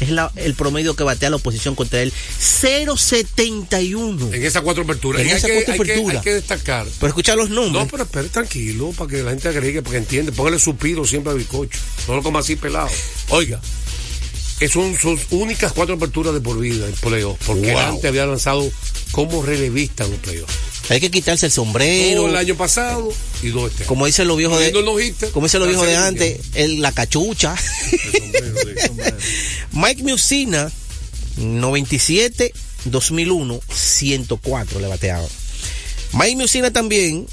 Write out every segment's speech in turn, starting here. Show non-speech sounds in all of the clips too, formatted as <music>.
es la, el promedio que batea la oposición contra él. 0.71. En esas cuatro aperturas. En Y hay, esa que, cuatro hay, que, aperturas. hay que destacar. Pero escucha los No, nombres. pero espere tranquilo, para que la gente agregue, para que entiende. Póngale suspiro siempre a Bicocho. No lo coma así pelado. Oiga, es son sus únicas cuatro aperturas de por vida en playoff. Porque Wow. antes había lanzado como relevista en los playoffs. Hay que quitarse el sombrero. Todo el año pasado y dos este. Como dicen los viejos de, el como dicen los viejos de antes, el, la cachucha. El sombrero, sí. <laughs> Mike Musina, 97, 2001, 104 le bateaba. Mike Musina también,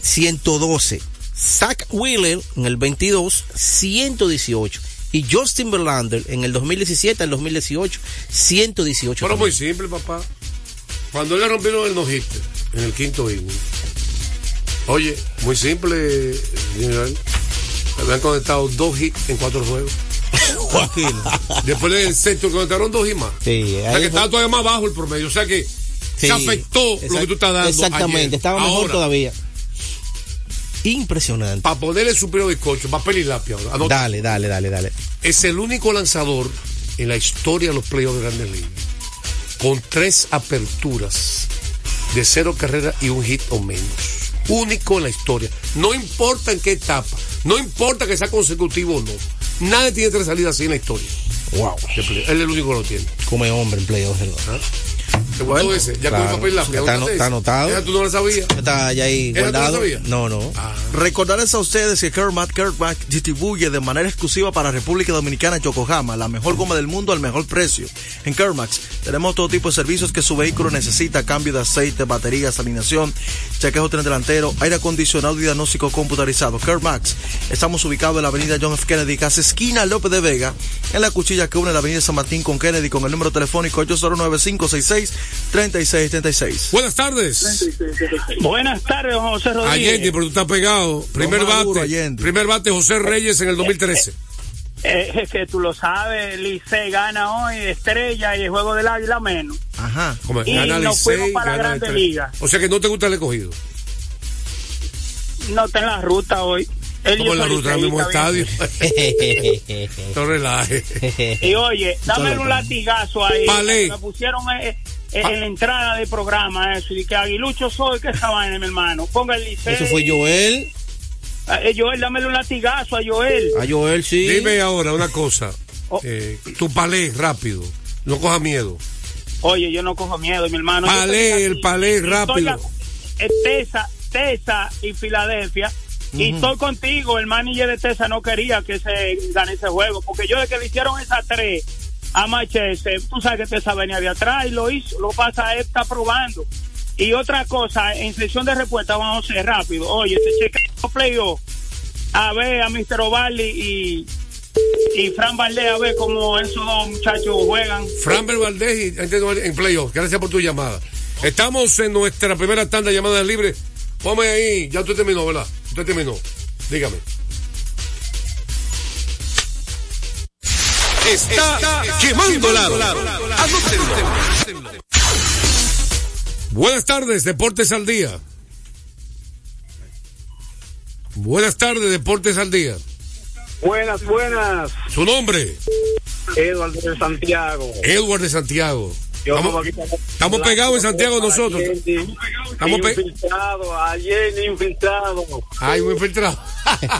112. Zach Wheeler en el 22, 118. Y Justin Verlander en el 2017 al 2018, 118. Pero también. muy simple, papá. Cuando le rompieron el no-hitter en el quinto inning. Oye, muy simple, general. Me habían conectado dos hits en cuatro juegos. <laughs> Después del sexto conectaron dos hits más. Sí, o sea que fue- estaba todavía más bajo el promedio. O sea que Sí, se afectó lo que tú estás dando. Exactamente, ayer. estaba mejor Ahora, todavía. Impresionante. Para ponerle su de bizcocho, papel y lápiz ahora. Anota. Dale, dale, dale, dale. es el único lanzador en la historia de los playoffs de Grandes Ligas con tres aperturas de cero carreras y un hit o menos. Único en la historia. No importa en qué etapa, no importa que sea consecutivo o no. Nadie tiene tres salidas así en la historia. Wow. Él es el único que lo tiene. Come hombre en playoffs. ¿Te gustó ese? Ya claro. con papel y lápiz. Está anotado. Esa tú no la sabías. Está ya ahí ¿Esa tú no guardado. sabías? No, no. Recordarles a ustedes que Kermac Kermac distribuye de manera exclusiva para República Dominicana Yokohama la mejor goma del mundo al mejor precio. En Kermax tenemos todo tipo de servicios que su vehículo necesita, cambio de aceite, baterías, alineación, chequeo tren delantero, aire acondicionado y diagnóstico computarizado. Kermax, estamos ubicados en la avenida John F. Kennedy, casi esquina López de Vega, en la cuchilla que une la avenida San Martín con Kennedy con el número telefónico 809-566-3636. Buenas tardes. Buenas tardes, don José Rodríguez. Allende, pero tú estás pegado. Primer bate. Allende. Primer bate José Reyes en el 2013. Eh, es que tú lo sabes, Licey gana hoy, Estrella y el juego del águila menos. Ajá. Como Y gana nos Licey, fuimos para gana Grandes. Ligas. O sea que no te gusta el escogido. No está en la ruta hoy. Él Como en la ruta del mismo estadio. <laughs> no relaje. Y oye, dame un latigazo ahí. Palé. Me pusieron eh, eh, en la entrada del programa eso. Y que aguilucho soy, que esa vaina, mi hermano. Ponga el Licey. Eso fue Joel. Eh, Joel, dámele un latigazo a Joel. A Joel, sí. Dime ahora una cosa. Oh. Eh, tu palé rápido. No coja miedo. Oye, yo no cojo miedo, mi hermano. Palé, el palé rápido. eh, Tesa, Tesa y Filadelfia. Y estoy contigo, el manager de Tesa no quería que se gane ese juego, porque yo de que le hicieron esas tres a Machese, tú sabes que Tesa venía de atrás y lo hizo, lo pasa, está probando. Y otra cosa, en sección de respuesta vamos a ser rápido. Oye, se checa los playoffs, a ver a Mr. Ovalli y, y Fran Valdez, a ver cómo esos dos muchachos juegan. Fran Valdez y gente en playoff. Gracias por tu llamada. Estamos en nuestra primera tanda de llamadas libres. Ponme ahí. Ya usted terminó, ¿verdad? Usted terminó. Dígame. Está quemando lado. Buenas tardes, Deportes al Día. Buenas tardes, Deportes al Día. Buenas, buenas. Su nombre, Eduardo de Santiago. Edward de Santiago. Yo Estamos, como aquí estamos- estamos pegados en Santiago nosotros. Allende, Estamos pe- infiltrado, infiltrado. Ay, un infiltrado. <laughs>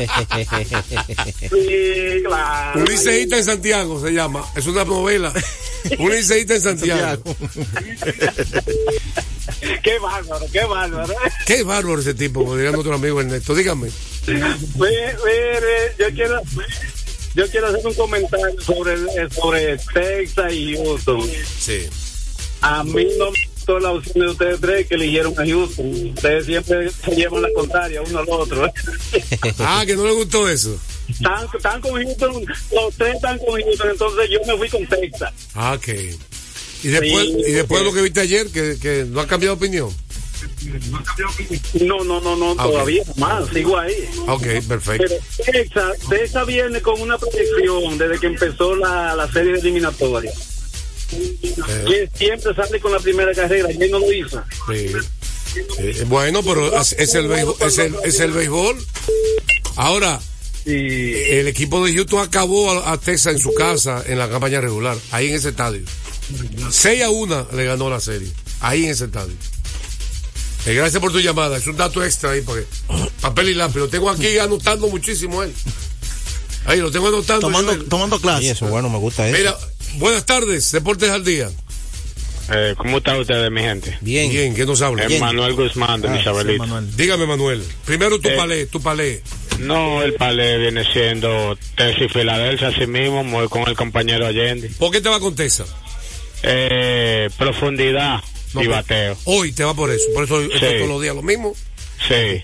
Sí, claro. Un liceísta en Santiago se llama. Es una novela. Un liceísta en Santiago. <laughs> Qué bárbaro, qué bárbaro. Qué bárbaro ese tipo, como diría nuestro amigo Ernesto. Dígame. Yo quiero yo quiero hacer un comentario sobre sobre Texas y Houston. Sí. A mí no me gustó la opción de ustedes tres que eligieron a Houston. Ustedes siempre se llevan la contraria uno al otro. <laughs> Ah, que no le gustó eso. Están, están con Houston, los tres están con Houston, entonces yo me fui con Texas. Ah, ok. Y después, Sí, y después lo que viste ayer, que, que no ha cambiado de opinión. No, no, no, no, Ah, todavía más, sigo ahí. Ok, perfecto. Pero Texas, Texas viene con una proyección desde que empezó la, la serie eliminatoria. Que siempre sale con la primera carrera, y él no lo hizo. Sí. Eh, bueno, pero es, es el béisbol, es el, es el béisbol. Ahora, El equipo de Houston acabó a, a Texas en su casa en la campaña regular, ahí en ese estadio. 6 a 1 le ganó la serie, ahí en ese estadio. Eh, gracias por tu llamada, es un dato extra ahí, porque papel y lápiz, lo tengo aquí anotando muchísimo él. Ahí lo tengo anotando. Tomando, yo, tomando clase. Y eso, bueno, me gusta eso. Mira, buenas tardes, Deportes al Día. Eh, ¿Cómo están ustedes, mi gente? Bien. Bien, ¿quién nos habla? Eh, Manuel Guzmán de Ah, sí, Isabelita. Manuel. Dígame, Manuel. Primero tu Eh. palé, tu palé. No, el palé viene siendo Tessie Filadelfia, así mismo, muy con el compañero Allende. ¿Por qué te va con Tesa? Eh, profundidad No, y bateo. Hoy te va por eso, por eso todos los días lo mismo. Sí.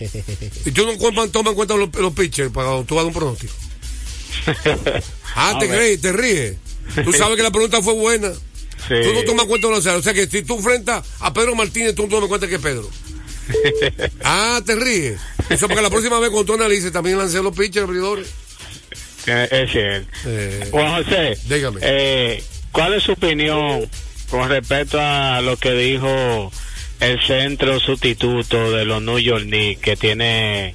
<laughs> Y tú no tomas tomas en cuenta los, los pitchers para cuando tú vas a dar un pronóstico. <laughs> Ah, A te crees, te ríes. Tú sabes que la pregunta fue buena. Sí. Tú no tomas en cuenta los O sea que si tú enfrentas a Pedro Martínez, tú no tomas en cuenta que es Pedro. Ah, te ríes. Eso porque la próxima vez cuando tú analices también lancé los pitchers, abridores. Es cierto. Eh, Juan José, Dígame. eh, ¿cuál es su opinión con respecto a lo que dijo el centro sustituto de los New York Knicks, que tiene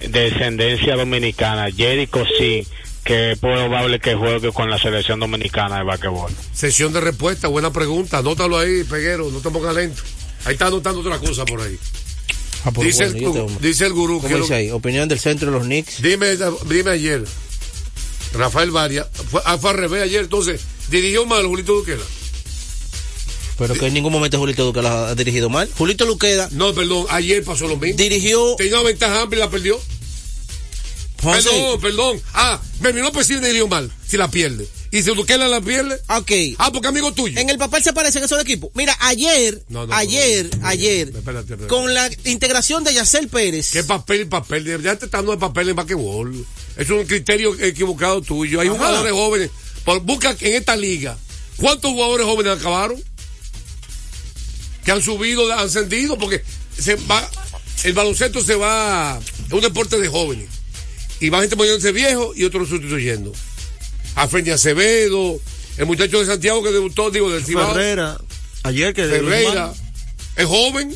descendencia dominicana, Jerry Cosí, que es probable que juegue con la selección dominicana de basquetbol? sesión de respuesta, buena pregunta. Anótalo ahí, Peguero, no te pongas lento. Ahí está anotando otra cosa por ahí. Ah, pues Dice, bueno, el, dice el gurú. ¿Cómo dice ahí? Opinión del centro de los Knicks. Dime, dime ayer. Rafael Varia. Fue, ah, fue al revés ayer, entonces. Dirigió mal Julito Duquela. Pero que en ningún momento Julito Luqueda ha dirigido mal. Julito Luqueda No, perdón, ayer pasó lo mismo. dirigió. Tenía una ventaja amplia y la perdió. José, Perdón, perdón. Ah, Mervin López sí dirigió mal, si la pierde. Y si Duquela la pierde, Ok. ah, porque amigo tuyo. En el papel se parecen esos equipos. Mira, ayer, No, no, ayer, no, ayer, espérate, espérate. con la integración de Yacel Pérez. ¿Qué papel y papel? Ya te están dando de papel en basquetbol. Es un criterio equivocado tuyo. Hay Ajá. jugadores jóvenes. Por- busca en esta liga. ¿Cuántos jugadores jóvenes acabaron? Que han subido, han ascendido, porque se va, el baloncesto se va, es un deporte de jóvenes. Y va gente poniéndose viejo y otros sustituyendo. A Frente Acevedo, el muchacho de Santiago que debutó, digo, del Cibao, Ferreira. Ayer que Ferreira, es joven,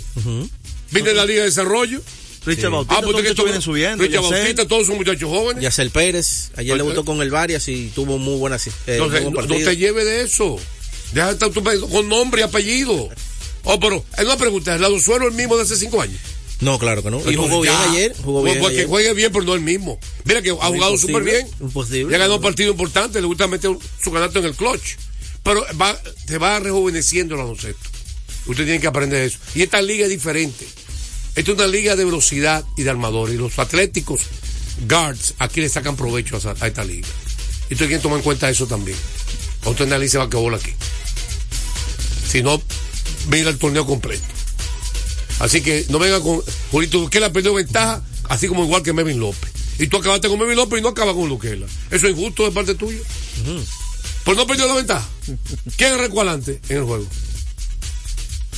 viene de la Liga de Desarrollo. Richard Bautista, Ah, pues todos vienen subiendo. Richard Yacel. Bautista, todos son muchachos jóvenes. Yacel Pérez, ayer Pues, debutó con el Varias y tuvo muy buenas eh, Entonces, no, te lleves de eso. Deja de estar tú con nombre y apellido. Oh, pero es una pregunta, ¿es Lado Suero el mismo de hace cinco años? No, claro que no. Y jugó bien ayer. Jugó bien Porque ayer. juegue bien, pero no el mismo. Mira que ha jugado súper bien. Imposible. Ya ganó un partido importante, le gusta meter su canasto en el clutch. Pero va, te va rejuveneciendo el baloncesto. Usted tiene que aprender eso. Y esta liga es diferente. Esta es una liga de velocidad y de armadores. Y los atléticos guards aquí le sacan provecho a, esta liga. Y usted tiene que tomar en cuenta eso también. Cuando usted analice basquetbol aquí. Si no, mira el torneo completo. Así que no venga con Julito Duquela perdió ventaja, así como igual que Melvin López. Y tú acabaste con Melvin López y no acabas con Duquela. Eso es injusto de parte tuya. Pues no perdió la ventaja. ¿Quién es recualante en el juego?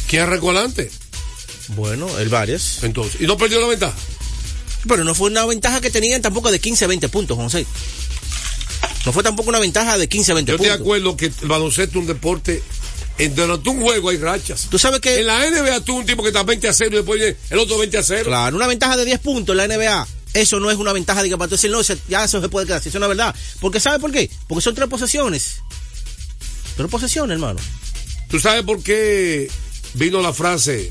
¿Quién es recualante? Bueno, el Varias. Entonces, y no perdió la ventaja. Pero no fue una ventaja que tenían tampoco de 15 a 20 puntos, José. No fue tampoco una ventaja de 15 a 20 Yo estoy de puntos. acuerdo que el baloncesto es un deporte. En durante un juego hay rachas. Tú sabes que. En la NBA tú un tipo que está 20 a 0 y después el otro 20 a 0. Claro, una ventaja de 10 puntos en la NBA. Eso no es una ventaja, diga, para tú decir, no, ya eso se puede quedar. Si eso es verdad. Porque ¿sabe por qué? Porque son tres posesiones. Tres posesiones, hermano. ¿Tú sabes por qué vino la frase?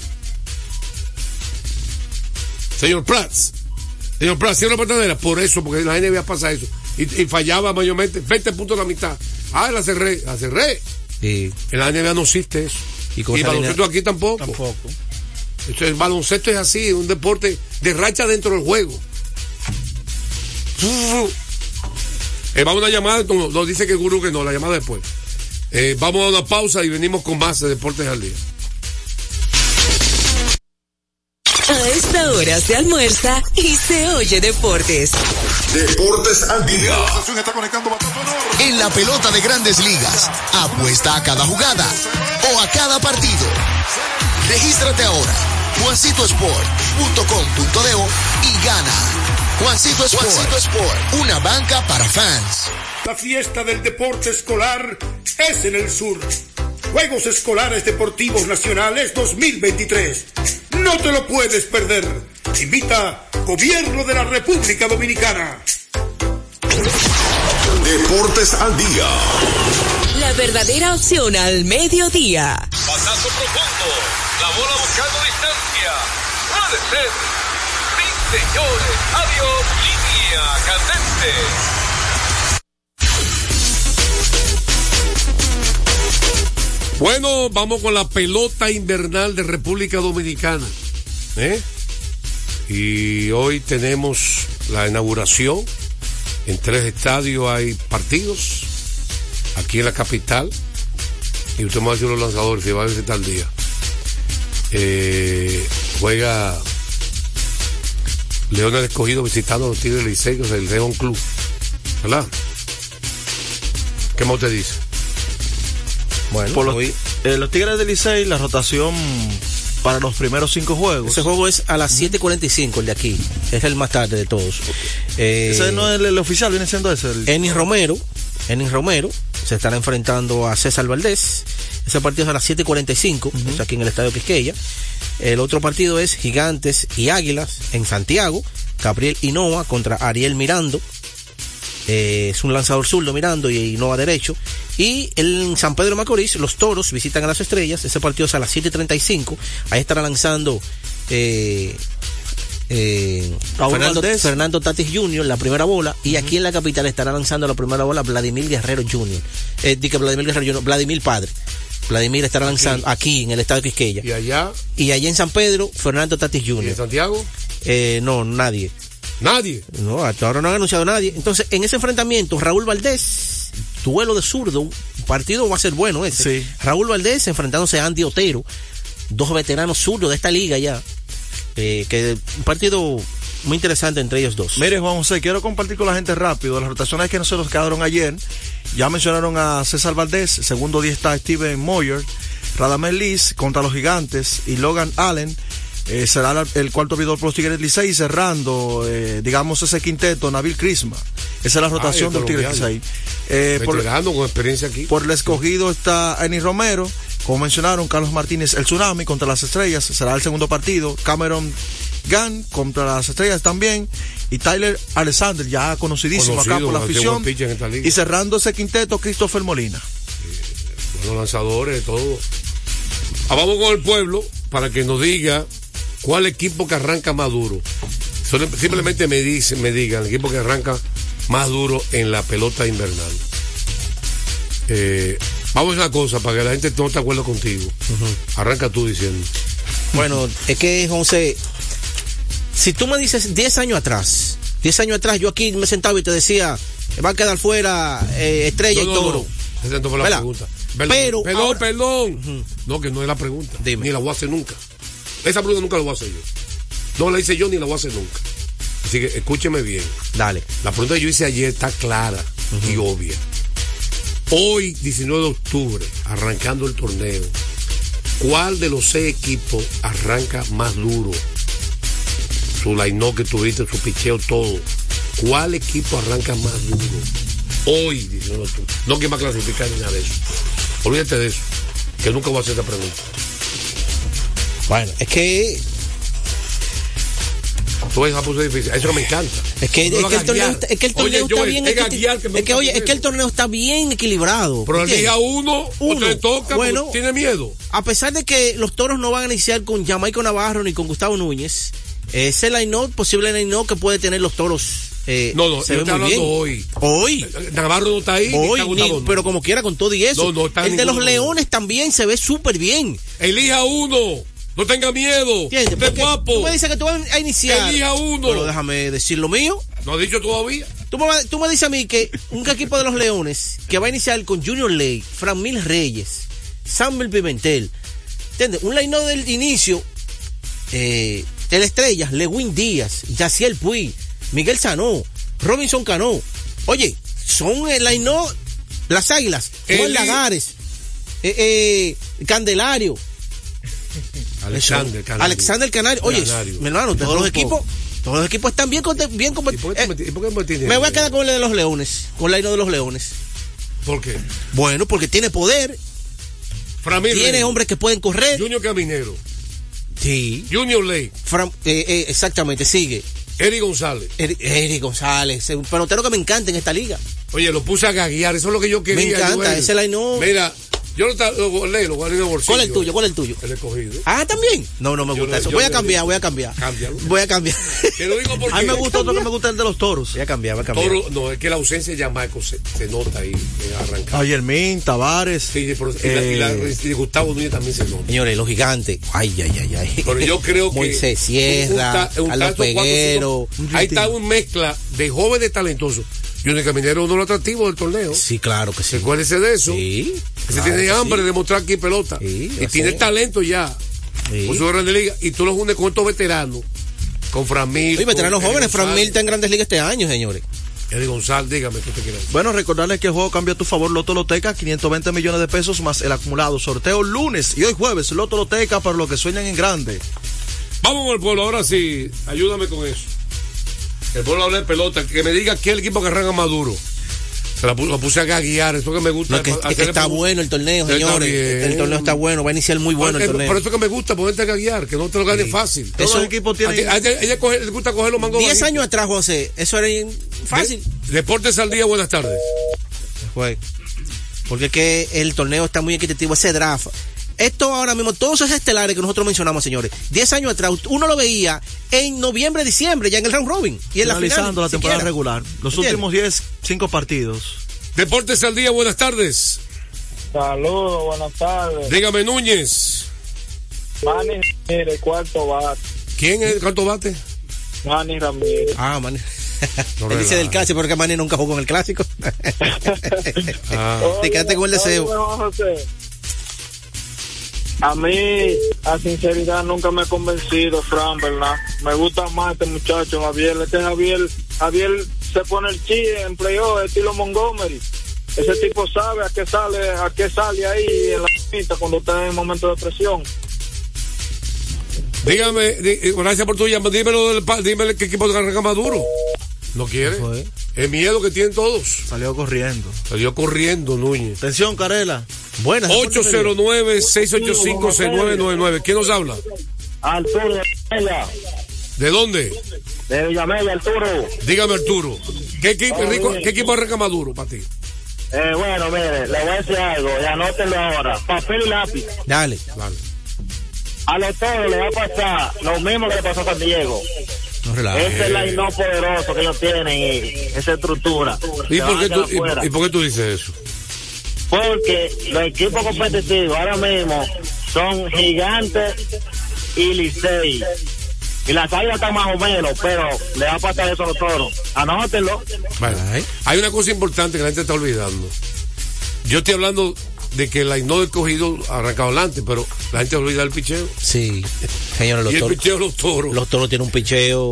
Señor Prats, señor Prats, cierra la patadera. Por eso, porque en la NBA pasa eso. Y, y fallaba mayormente 20 puntos a la mitad. Ah, la cerré, la cerré. Sí. En la NBA no existe eso. Y Y, baloncesto aquí tampoco. Tampoco. Entonces, el baloncesto es así, un deporte de racha dentro del juego. Eh, vamos a una llamada, no, nos dice que el gurú que no, la llamada después. Eh, vamos a una pausa y venimos con más de Deportes al Día. A esta hora se almuerza y se oye deportes. Deportes al día. En la pelota de grandes ligas, apuesta a cada jugada o a cada partido. Regístrate ahora, juancitosport.com.de y gana. Juancito Sport, Juancito Sport, una banca para fans. La fiesta del deporte escolar es en el sur. Juegos Escolares Deportivos Nacionales 2023. No te lo puedes perder. Invita Gobierno de la República Dominicana. Deportes al día. La verdadera opción al mediodía. Pasazo profundo. La bola buscando distancia. Puede ser. Sí, señores. Adiós. Línea candente. Bueno, vamos con la pelota invernal de República Dominicana. ¿eh? Y hoy tenemos la inauguración. En tres estadios hay partidos. Aquí en la capital. Y usted me va a decir los lanzadores si va a visitar el día. Eh, juega León el escogido visitando los Tigres Liceos, el León Club. ¿Verdad? ¿Qué más usted dice? Bueno, por los, hoy- eh, los Tigres del Licey, la rotación para los primeros cinco juegos. Ese juego es a las 7:45, el de aquí. Es el más tarde de todos. Eh, Ese no es el, el oficial, viene siendo ese. el- Enis Romero, Enis Romero se estará enfrentando a César Valdés. Ese partido es a las 7:45, es aquí en el Estadio Quisqueya. El otro partido es Gigantes y Águilas en Santiago. Gabriel Hinoa contra Ariel Mirando. Eh, es un lanzador zurdo Mirando y Hinoa derecho. Y en San Pedro Macorís, los toros visitan a las estrellas. Ese partido es a las 7:35. Ahí estará lanzando. Eh, eh, Fernando, Tatis Jr., la primera bola, y aquí en la capital estará lanzando la primera bola Vladimir Guerrero Jr. Eh, di que Vladimir Guerrero Jr., Vladimir Padre. Vladimir estará lanzando aquí en el estado de Quisqueya. ¿Y allá? Y allá en San Pedro, Fernando Tatis ¿Y en Jr. Santiago? Eh, no, nadie. Nadie. No, hasta ahora no han anunciado nadie. Entonces, en ese enfrentamiento, Raúl Valdés, duelo de zurdo, un partido va a ser bueno ese. Sí. Raúl Valdés enfrentándose a Andy Otero, dos veteranos zurdos de esta liga ya. Eh, que un partido muy interesante entre ellos dos. Mire, Juan José, quiero compartir con la gente rápido las rotaciones que nosotros quedaron ayer. Ya mencionaron a César Valdés, segundo día está Steven Moyer, Radamel Liz contra los Gigantes y Logan Allen. Eh, será el cuarto abridor por los Tigres Licey cerrando, eh, digamos, ese quinteto, Nabil Crisma. Esa es la rotación el de los Tigres. Licey. Eh, por, con experiencia aquí. por el escogido está Eni Romero. Como mencionaron, Carlos Martínez, el Tsunami contra las Estrellas, será el segundo partido. Cameron Gunn contra las Estrellas también. Y Tyler Alexander, ya conocidísimo Conocido, acá por la afición. Y cerrando ese quinteto, Christopher Molina. Buenos lanzadores, todo. Ah, vamos con el pueblo para que nos diga cuál equipo que arranca más duro. Simplemente me, dice, me digan el equipo que arranca más duro en la pelota invernal. Eh, vamos a una cosa, para que la gente no esté de acuerdo contigo. Arranca tú diciendo. Bueno, es que, José, si tú me dices 10 años atrás, 10 años atrás, yo aquí me sentaba y te decía, va a quedar fuera eh, estrella No, y toro. no. Esa no fue la pregunta. Perdón, Pero perdón, ahora- perdón. No, que no es la pregunta. Dime. Ni la voy a hacer nunca. Esa pregunta nunca la voy a hacer yo. No la hice yo ni la voy a hacer nunca. Así que escúcheme bien. Dale. La pregunta que yo hice ayer está clara y obvia. Hoy, 19 de octubre, arrancando el torneo, ¿cuál de los seis equipos arranca más duro? Su line que tuviste, su picheo, todo. ¿Cuál equipo arranca más duro? Hoy, 19 de octubre. No que va a clasificar ni nada de eso. Olvídate de eso, que nunca voy a hacer esta pregunta. Bueno, es que Tú ves, puse difícil. Eso no me encanta. Es que, No es lo que el torneo, está, es que el torneo Oye, está Joel, bien es que me es que, oye, es que el torneo está bien equilibrado. Pero ¿entiendes? elija uno, Uno. te toca, Bueno. tiene miedo. A pesar de que los toros no van a iniciar con Jamaico Navarro ni con Gustavo Núñez, ese line posible line que puede tener los toros. eh, No, no, se ve muy hablando bien. hoy. Hoy. Navarro no está ahí. ni Hoy, está ni- pero como quiera, con todo y eso. No, no está el de los leones también se ve súper bien. Elija uno. No tenga miedo. Usted es guapo. Tú me dices que tú vas a iniciar. Elija uno. Pero déjame decir lo mío. No ha dicho todavía. Tú me, tú me dices a mí que un equipo de los Leones que va a iniciar con Junior Ley, Fran Mil Reyes, Samuel Pimentel, ¿entiendes? Un line del inicio, eh, el Estrellas, Lewin Díaz, Yaciel Puy, Miguel Sanó, Robinson Cano. Oye, son el line las Águilas, Juan Lagares, eh, eh, Candelario, Alexander Canario. Alexander Canario. Oye, Canario. mi hermano, todos los equipos, todos los equipos están bien, bien ¿Y compet- por qué, eh, me- voy a quedar con el de los leones, con la hino de los leones. ¿Por qué? Bueno, porque tiene poder, Framil tiene hombres que pueden correr. Junior Caminero. Sí. Junior. Fran- eh, eh, exactamente, sigue. Eri González. Eri, Eri González, un pelotero que me encanta en esta liga. Oye, lo puse a gaguear, eso es lo que yo quería. Me encanta, Joel. ese line no. Mira, yo lo, lo, leo, lo guardé en el bolsillo. ¿Cuál es el tuyo? ¿Cuál es el tuyo? El escogido. Ah, también. No, no me Yo gusta le- eso. yo Voy a cambiar, voy a cambiar. Cámbialo. Voy a cambiar. Te lo digo porque. A mí me <laughs> gusta otro que me gusta el de los toros. Voy a cambiar, voy a cambiar. Toro, no, es que la ausencia de Jamaico se, se nota ahí eh, arrancado. Ayer Min, Tavares. Sí, pero- y, la, y la- eh, y Gustavo Núñez también se nota. Señores, los gigantes. Ay, ay, ay, ay. Pero yo creo que. Moisés Sierra, un- un ta- un Carlos Peguero. cinco- Ahí está una mezcla de jóvenes talentosos. Junior Caminero es uno de los atractivos del torneo. Sí, claro que sí. Recuérdese de eso. Sí. Ese claro tiene que hambre sí. de mostrar aquí pelota. Sí, y tiene sé. talento ya. Sí. Por su grande liga. Y tú lo unes con estos veteranos. Con Framil. Oye, veteranos con Eddie jóvenes. Fran. Mil está en Grandes Ligas este año, señores. Eddie González, dígame qué te quieres. Bueno, recordarles que el juego cambia a tu favor Loto Loteca, 520 millones de pesos más el acumulado. Sorteo lunes y hoy jueves, Loto Loteca para los que sueñan en grande. Vamos con el pueblo, ahora sí, ayúdame con eso. El pueblo habla de pelota, que me diga qué el equipo que arranca Maduro. Se la lo puse a guiar, esto que me gusta. No, es que, es que hacerle está bueno el torneo, señores. El torneo está bueno, va a iniciar muy bueno por, el por torneo. eso que me gusta ponerte a guiar, que no te lo gane fácil. Todos Eso- los equipos tienen. A ella, ella coge- le gusta coger los mangos. Diez años atrás, José, eso era fácil. De- Deportes al día, buenas tardes. Fue. Porque es que el torneo está muy equitativo, ese draft. Esto ahora mismo, todos esos estelares que nosotros mencionamos, señores, 10 años atrás, uno lo veía en noviembre, diciembre, ya en el round robin. Y en la Finalizando final, la temporada siquiera. regular. Los ¿Entiendes? últimos 10, 5 partidos. Deportes al día, buenas tardes. Saludos, buenas tardes. Dígame, Núñez. Manny Ramírez, cuarto bate. ¿Quién es? ¿Cuánto bate? Manny Ramírez. Ah, man. <laughs> No Él dice del clásico, porque Manny nunca jugó en el clásico. <laughs> <laughs> Ah. Te quedaste con el deseo. Oye, Juan José, A mí, a sinceridad, nunca me ha convencido, Fran, ¿verdad? Me gusta más este muchacho, Javier. Este Javier, Javier se pone el chi en playoff, estilo Montgomery. Ese tipo sabe a qué sale, a qué sale ahí en la pista cuando está en momento de presión. Dígame, di- eh, gracias por tu llamada. Dímelo del pa- dímele qué equipo arranca Maduro. ¿No quiere? El miedo que tienen todos. Salió corriendo. Salió corriendo, Núñez. Atención, Carela. Buenas. 809-685-6999. ¿Quién nos habla? Arturo de Villamella, ¿De dónde? de Villamella, Arturo. Dígame, Arturo. ¿Qué equipo, Oh, Rico. ¿qué equipo arranca Maduro para ti? Eh, bueno, mire, le voy a decir algo, y anótenlo ahora. Papel y lápiz. Dale. Dale. A los toros le va a pasar lo mismo que le pasó a San Diego. No. Ese es el no poderoso que ellos tienen y esa estructura. ¿Y por, qué tú, quedar fuera. y, y por qué tú dices eso? Porque los equipos competitivos ahora mismo son gigantes y licey. Y las águilas están más o menos, pero le va a pasar eso a los toros. Anótenlo. Bueno, hay una cosa importante que la gente está olvidando. Yo estoy hablando de que la no cogido arrancado adelante, pero la gente olvida el picheo. Sí. Señores, <laughs> los y el toros. picheo de los toros. Los toros tienen un picheo.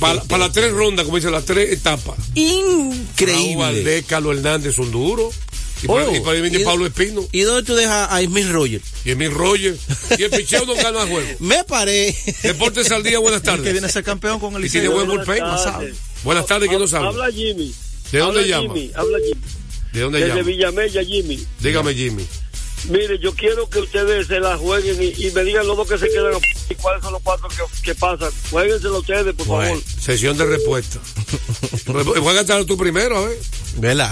para, para <laughs> las tres rondas, como dice, las tres etapas. Raúl Increíble. Valdés, Carlos Hernández son duros. Y para, Oh, y para mí viene y- Pablo Espino. ¿Y dónde tú dejas a Smith Rogers? Y Emil Roger. Y el picheo no gana juego. <laughs> Me paré. Deportes al día, buenas El que viene a tardes. ser campeón con el Y tiene buen bullpen. Buenas tardes, ¿quién nos habla? Habla Jimmy. ¿De dónde habla llama? Jimmy, habla Jimmy. ¿De dónde Desde llama? Villamella, Jimmy. Dígame, Jimmy. Mire, yo quiero que ustedes se la jueguen y, y me digan los dos que se quedan y cuáles son los cuatro que, que pasan. Jueguenselo ustedes, por Bueno. favor. Sesión de respuesta. Voy a gastar tú primero, a ver. ¿Verdad?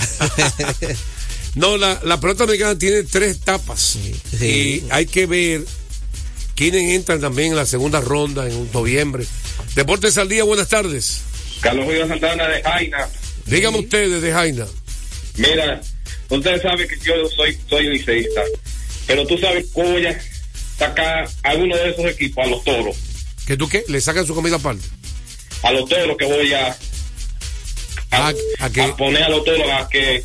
No, la, la pelota americana tiene tres etapas. sí. Y hay que ver quiénes entran también en la segunda ronda en noviembre. Deportes al día, buenas tardes. Carlos Julio Santana de Jaina. Dígame ustedes de Jaina. Mira, ustedes saben que yo soy, soy liceísta, pero tú sabes cómo voy a sacar a alguno de esos equipos, a los toros, ¿Que tú qué? ¿Le sacan su comida aparte? a los toros que voy a, a, ¿A, a qué? a poner a los toros a que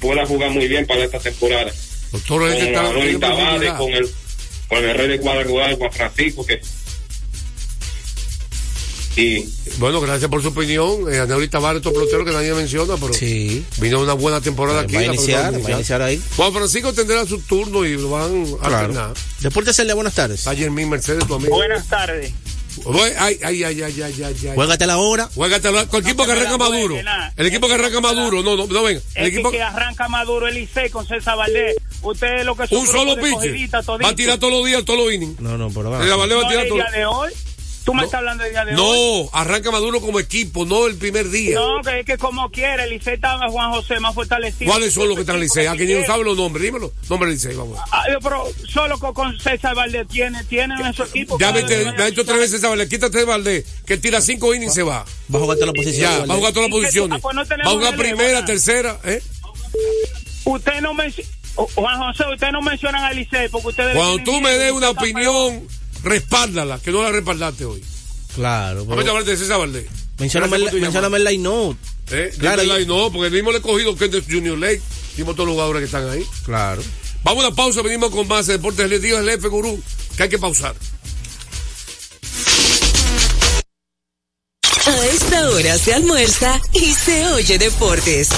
puedan jugar muy bien para esta temporada. Los toros Con este profundidad. con el, con el rey de cuadrangular, Juan Francisco, que y Bueno, gracias por su opinión. Eh, Aneuri Tavares, estos peloteros que nadie menciona, pero Sí. vino una buena temporada aquí. Va a iniciar, va a iniciar ahí. Juan Francisco tendrá su turno y lo van a Claro. alternar. Deportes el de buenas tardes. Ayer mi Mercedes, tu amigo. Buenas tardes. Voy- Ay, ay, ay, ay, ay, ay, ay. Juégate la hora. Juégate la- con el equipo que arranca Maduro. El equipo que arranca Maduro. No, no, no, venga. El equipo, que, arranca Maduro el ICE con César Valdés. Ustedes lo que son un solo pitcher. Va a tirar todos los días, todos los innings. No, no, pero El va a tirar el Tú me estás hablando del día de hoy. No, arranca Maduro como equipo, no el primer día. No, que es que como quiere, el Licey está Juan José más fortalecido. ¿Cuáles son los que están en Licey? A quien no sabe los nombres, dímelo. Nombre del Licey, vamos. Ah, pero solo con, César Valdés tiene, tiene en su equipo. Ya me, Cada- te- me ha dicho tres veces César Valdés, quítate de Valdés, que tira cinco innings y se va. Va a jugar todas las posiciones. Ya, va a jugar todas las posiciones. ah, pues no Va tenemos a jugar relevo, primera, tercera, ¿eh? Usted no menciona. Juan José, usted no mencionan al Licey porque ustedes. Cuando tienen tú me des una opinión, respáldala, que no la respaldaste hoy. Claro. Vamos a hablar de César Valdés. Mencióname el, line note. ¿Eh? Claro, Dime la- yo- no, porque el mismo le he cogido que es de Junior Lake. Dimos todos los jugadores que están ahí. Claro. Vamos a una pausa, venimos con más de deportes. Les digo al jefe gurú que hay que pausar. Hora se almuerza y se oye deportes.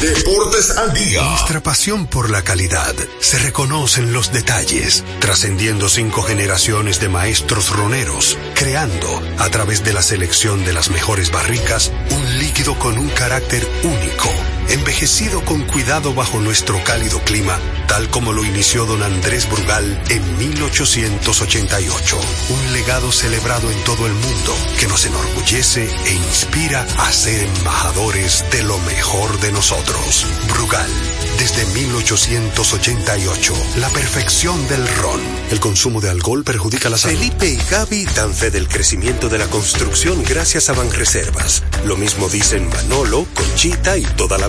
Deportes al día. Nuestra pasión por la calidad se reconoce en los detalles, trascendiendo cinco generaciones de maestros roneros, creando, a través de la selección de las mejores barricas, un líquido con un carácter único, envejecido con cuidado bajo nuestro cálido clima, tal como lo inició don Andrés Brugal en 1888. Un legado celebrado en todo el mundo que nos enorgullece e inspira a ser embajadores de lo mejor de nosotros. Brugal, desde 1888, la perfección del ron. El consumo de alcohol perjudica la salud. Felipe y Gaby dan fe del crecimiento de la construcción gracias a Banreservas. Lo mismo dicen Manolo, Conchita y toda la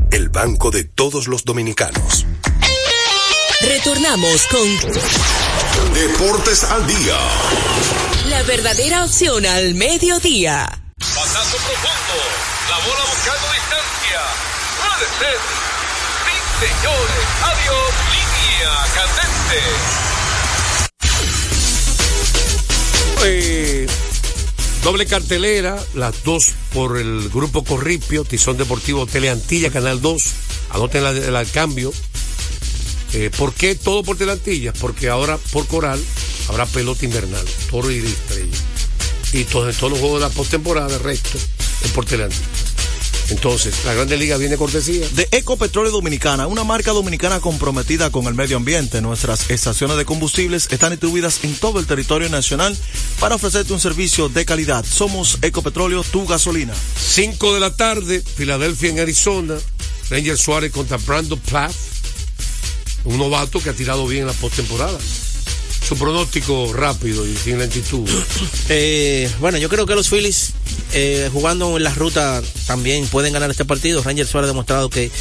el banco de todos los dominicanos. Retornamos con Deportes al día. la verdadera opción al mediodía. Batazo profundo. La bola buscando distancia. Puede ser. Sí, señores. Adiós. Línea candente. Eh, doble cartelera, las dos por el grupo Corripio, Tizón Deportivo Teleantilla, Canal 2. Anoten el cambio. Eh, ¿Por qué todo por Teleantilla? Porque ahora por Coral habrá pelota invernal, toro y estrella. Y todos, todos los juegos de la postemporada, el resto, es por Teleantilla. Entonces, la Grande Liga viene cortesía. De Ecopetróleo Dominicana, una marca dominicana comprometida con el medio ambiente. Nuestras estaciones de combustibles están distribuidas en todo el territorio nacional para ofrecerte un servicio de calidad. Somos Ecopetróleo, tu gasolina. 5 de la tarde, Filadelfia en Arizona, Ranger Suárez contra Brandon Plath, un novato que ha tirado bien en la postemporada. Su pronóstico rápido y sin lentitud. Eh, bueno, yo creo que los Phillies, eh, jugando en la ruta, también pueden ganar este partido. Ranger Suárez ha demostrado que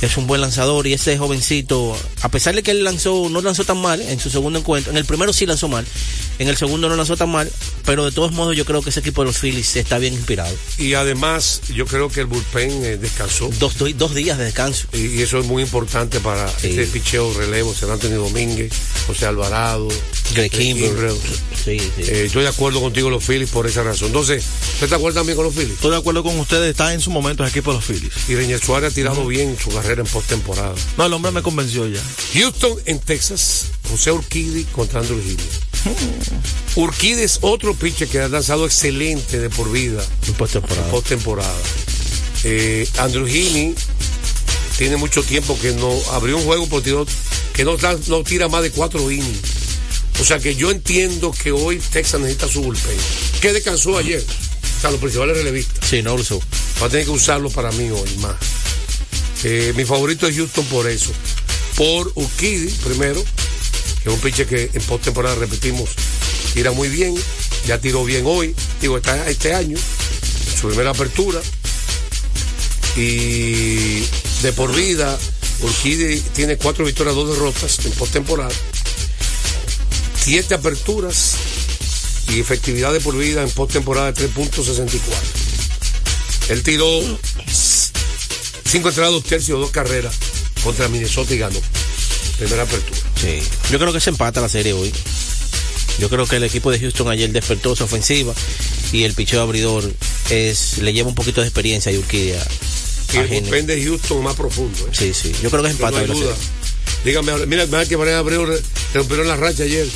es un buen lanzador y ese jovencito, a pesar de que él lanzó, no lanzó tan mal en su segundo encuentro, en el primero sí lanzó mal, en el segundo no lanzó tan mal, pero de todos modos yo creo que ese equipo de los Phillies está bien inspirado. Y además, yo creo que el bullpen eh, descansó. Dos, do- dos días de descanso. Y, y eso es muy importante para este picheo relevo, San Antonio Domínguez, José Alvarado, Greg eh, Kimbrell. Sí, sí. Eh, estoy de acuerdo contigo los Phillies por esa razón. Entonces, ¿usted está de acuerdo también con los Phillies? Estoy de acuerdo con ustedes, está en su momento el equipo de los Phillies. Y Reñer Suárez ha tirado bien su carrera en postemporada. No, el hombre me convenció ya. Houston en Texas, José Urquidi contra Andrew Heaney. Urquidi es otro pitcher que ha lanzado excelente de por vida en postemporada. postemporada. Eh, Andrew Heaney tiene mucho tiempo que no abrió un juego por tiró, que no tira más de cuatro innings. O sea que yo entiendo que hoy Texas necesita su bullpen. Que descansó ayer. O sea, los principales relevistas. Sí, no lo usó. Va a tener que usarlo para mí hoy más. Eh, mi favorito es Houston por eso. Por Urquidi, primero, que es un pitcher que en postemporada repetimos, tira muy bien, ya tiró bien hoy, digo, está este año, su primera apertura. Y de por vida, Urquidi tiene cuatro victorias, dos derrotas en postemporada, siete aperturas y efectividad de por vida en postemporada de 3.64. Él tiró cinco entradas, dos tercios, dos carreras contra Minnesota y ganó. Primera apertura. Sí. Yo creo que se empata la serie hoy. Yo creo que el equipo de Houston ayer despertó su ofensiva y el picheo abridor es le lleva un poquito de experiencia y Urquidia. Y el bullpen de Houston más profundo. ¿eh? Sí, sí. Yo creo que es no empate. serie. Dígame, mira, mira que Brian Abreu re- rompieron la racha ayer.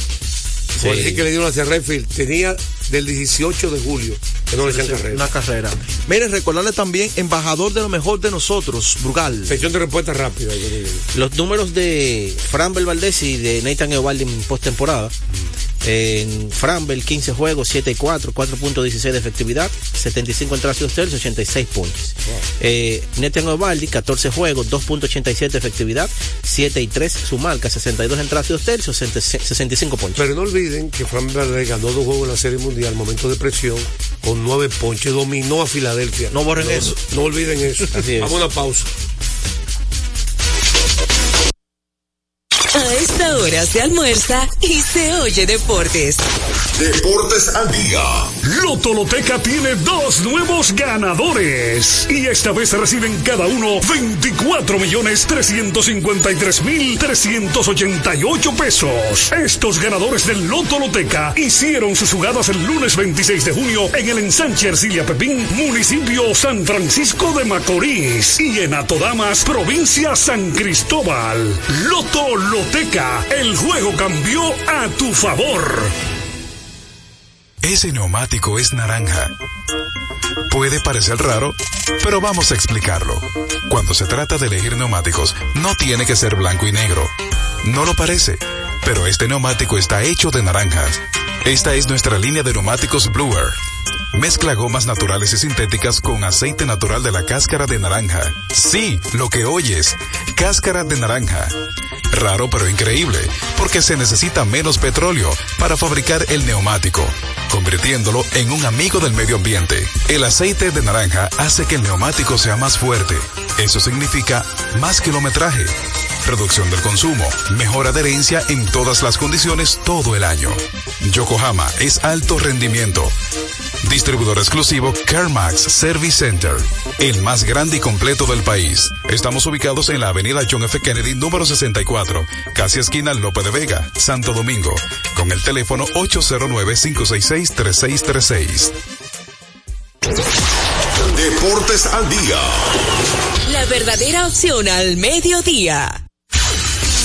Por decir que le dieron hacia Redfield. Tenía del 18 de julio que no le hacían carrera. Una carrera. Miren, recordarle también, embajador de lo mejor de nosotros, Brugal. Sección de respuesta rápida. Los números de Framber Valdés y de Nathan Eovaldi en postemporada. En Framber, 15 juegos, 7 y 4, 4.16 de efectividad, 75 entradas y dos tercios, 86 puntos. Eh, Nathan Eovaldi, 14 juegos, 2.87 de efectividad, 7 y 3 su marca, 62 entradas y dos tercios, 65 puntos. Pero no olviden que Fran Valdez ganó dos juegos en la Serie Mundial, momento de presión, con nueve ponches, dominó a Filadelfia. No borren eso. No olviden eso. Así es. Vamos a una pausa. A esta hora se almuerza y se oye deportes. Deportes al día. Loto Loteca tiene dos nuevos ganadores. Y esta vez reciben cada uno 24 millones 353 mil 388 pesos. Estos ganadores del Loto Loteca hicieron sus jugadas el lunes 26 de junio en el ensanche Ercilia Pepín, municipio San Francisco de Macorís. Y en Atodamas, provincia San Cristóbal. Loto Loteca, el juego cambió a tu favor. Ese neumático es naranja. Puede parecer raro, pero vamos a explicarlo. Cuando se trata de elegir neumáticos, no tiene que ser blanco y negro. No lo parece, pero este neumático está hecho de naranjas. Esta es nuestra línea de neumáticos Bluer. Mezcla gomas naturales y sintéticas con aceite natural de la cáscara de naranja. Sí, lo que oyes, cáscara de naranja. Raro pero increíble, porque se necesita menos petróleo para fabricar el neumático, convirtiéndolo en un amigo del medio ambiente. El aceite de naranja hace que el neumático sea más fuerte. Eso significa más kilometraje, reducción del consumo, mejor adherencia en todas las condiciones todo el año. Yokohama es alto rendimiento. Distribuidor exclusivo CarMax Service Center, el más grande y completo del país. Estamos ubicados en la avenida John F. Kennedy, número 64, casi esquina Lope de Vega, Santo Domingo, con el teléfono 809-566-3636. Deportes al día. La verdadera opción al mediodía.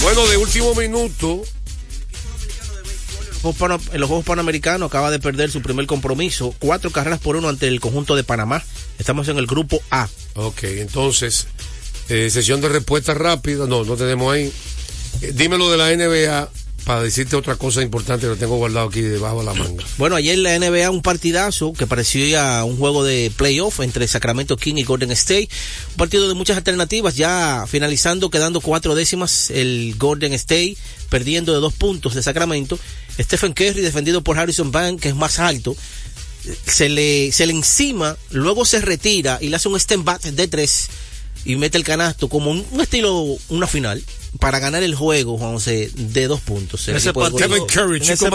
Bueno, de último minuto, en los Juegos Panamericanos acaba de perder su primer compromiso, cuatro carreras por uno ante el conjunto de Panamá. Estamos en el grupo A. Ok, entonces, eh, sesión de respuesta rápida. No, no tenemos ahí. Eh, dímelo de la NBA para decirte otra cosa importante que lo tengo guardado aquí debajo de la manga. Bueno, ayer en la NBA un partidazo que parecía un juego de playoff entre Sacramento King y Golden State. Un partido de muchas alternativas, ya finalizando, quedando cuatro décimas el Golden State, perdiendo de dos puntos de Sacramento. Stephen Curry, defendido por Harrison Bank, que es más alto, se le, se le encima, luego se retira y le hace un stand back de tres y mete el canasto como un, un estilo, una final, para ganar el juego, Juan José, de dos puntos. El Ese partido- en ese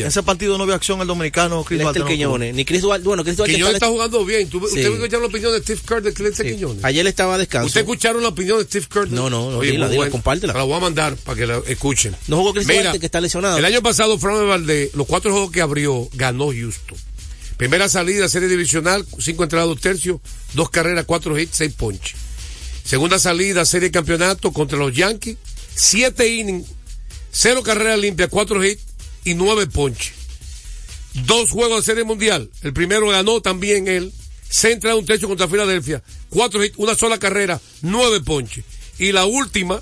En ese partido no vio acción el dominicano Chris Duarte, Quiñones, ni Chris Duarte, bueno, Chris Duarte Quiñones está- está jugando bien. ¿Tú, Sí. ¿Usted escucharon la opinión de Steve Kerr de Lester Quiñones? Ayer estaba a descanso. ¿Usted escucharon la opinión de Steve Kerr? No, no, no, Oye, dila, compártela. La voy a mandar para que la escuchen. No jugó Chris Mira, Duarte, que está lesionado. El año pasado, Fran Valdez, los cuatro juegos que abrió, ganó Houston. Primera salida, serie divisional, cinco entradas, dos tercios, dos carreras, cuatro hits, seis ponches. Segunda salida, serie de campeonato contra los Yankees, siete innings, cero carreras limpias, cuatro hits y nueve ponches. Dos juegos de serie mundial. El primero ganó también él. Se entra un techo contra Filadelfia. Cuatro hits, una sola carrera, nueve ponches. Y la última,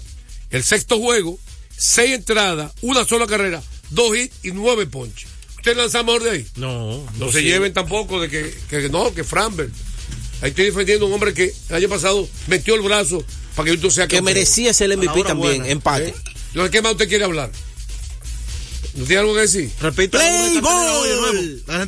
el sexto juego, seis entradas, una sola carrera, dos hits y nueve ponches. ¿Usted lanza mejor de ahí? No, No, no se sí. lleven tampoco de que, que no, que Framberg. Ahí estoy defendiendo a un hombre que el año pasado metió el brazo para que usted sea Que merecía ser el MVP también, buena. empate. ¿Eh? Entonces, ¿qué más usted quiere hablar? ¿No tiene algo que decir? Repita.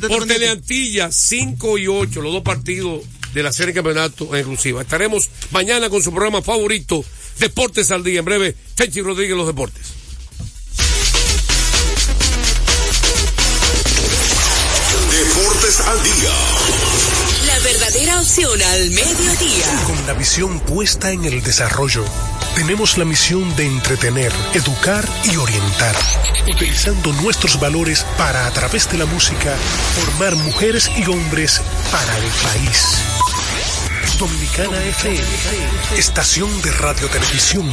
Por Teleantilla, 5 y 8, los dos partidos de la serie de campeonato en exclusiva. Estaremos mañana con su programa favorito, Deportes al Día. En breve, Chenchi Rodríguez, los deportes. Deportes al día. Al mediodía. Con la visión puesta en el desarrollo, tenemos la misión de entretener, educar y orientar, utilizando nuestros valores para, a través de la música, formar mujeres y hombres para el país. Dominicana FM, estación de radio televisión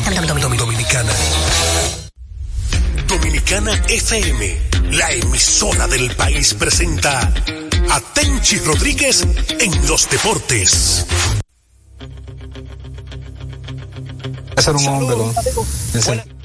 dominicana. Dominicana FM, la emisora del país presenta a Tenchi Rodríguez en los deportes. ser un hombre.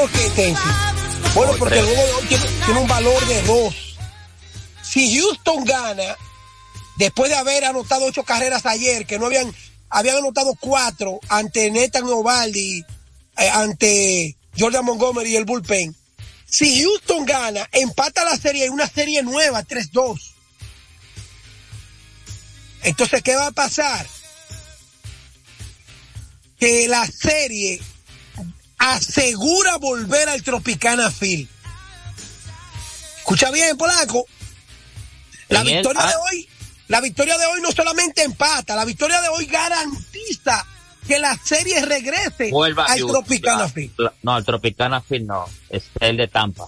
¿Por qué, Tenchi? Bueno, porque el juego de hoy tiene, un valor de dos. Si Houston gana, después de haber anotado ocho carreras ayer, que no habían, habían anotado cuatro ante Nathan Ovaldi, eh, ante Jordan Montgomery y el bullpen. Si Houston gana, empata la serie en una serie nueva, 3-2. Entonces, ¿qué va a pasar? Que la serie asegura volver al Tropicana Field. Escucha bien, Polaco. La victoria de ah. hoy, la victoria de hoy no solamente empata, la victoria de hoy garantiza que la serie regrese Vuelva al Tropicana. Field. No, el Tropicana Field no. Es el de Tampa.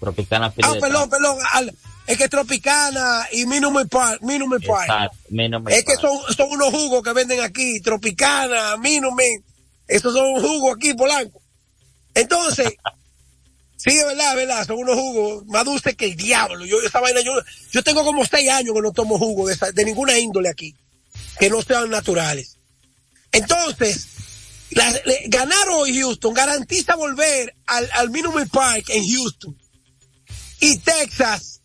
Tropicana Field Ah, de perdón, Tampa. perdón. al- es que Tropicana y Minute Park, Minute Park. Exacto, Es que son, son unos jugos que venden aquí, Tropicana, Minumen. Esos son jugos aquí, Polanco. Entonces, <laughs> sí, de verdad, verdad, son unos jugos más dulces que el diablo. Yo, esa vaina, yo, yo tengo como seis años que no tomo jugo de, esa- de ninguna índole aquí, que no sean naturales. Entonces, la- le- ganar hoy Houston garantiza volver al, al Minute Park en Houston. Y Texas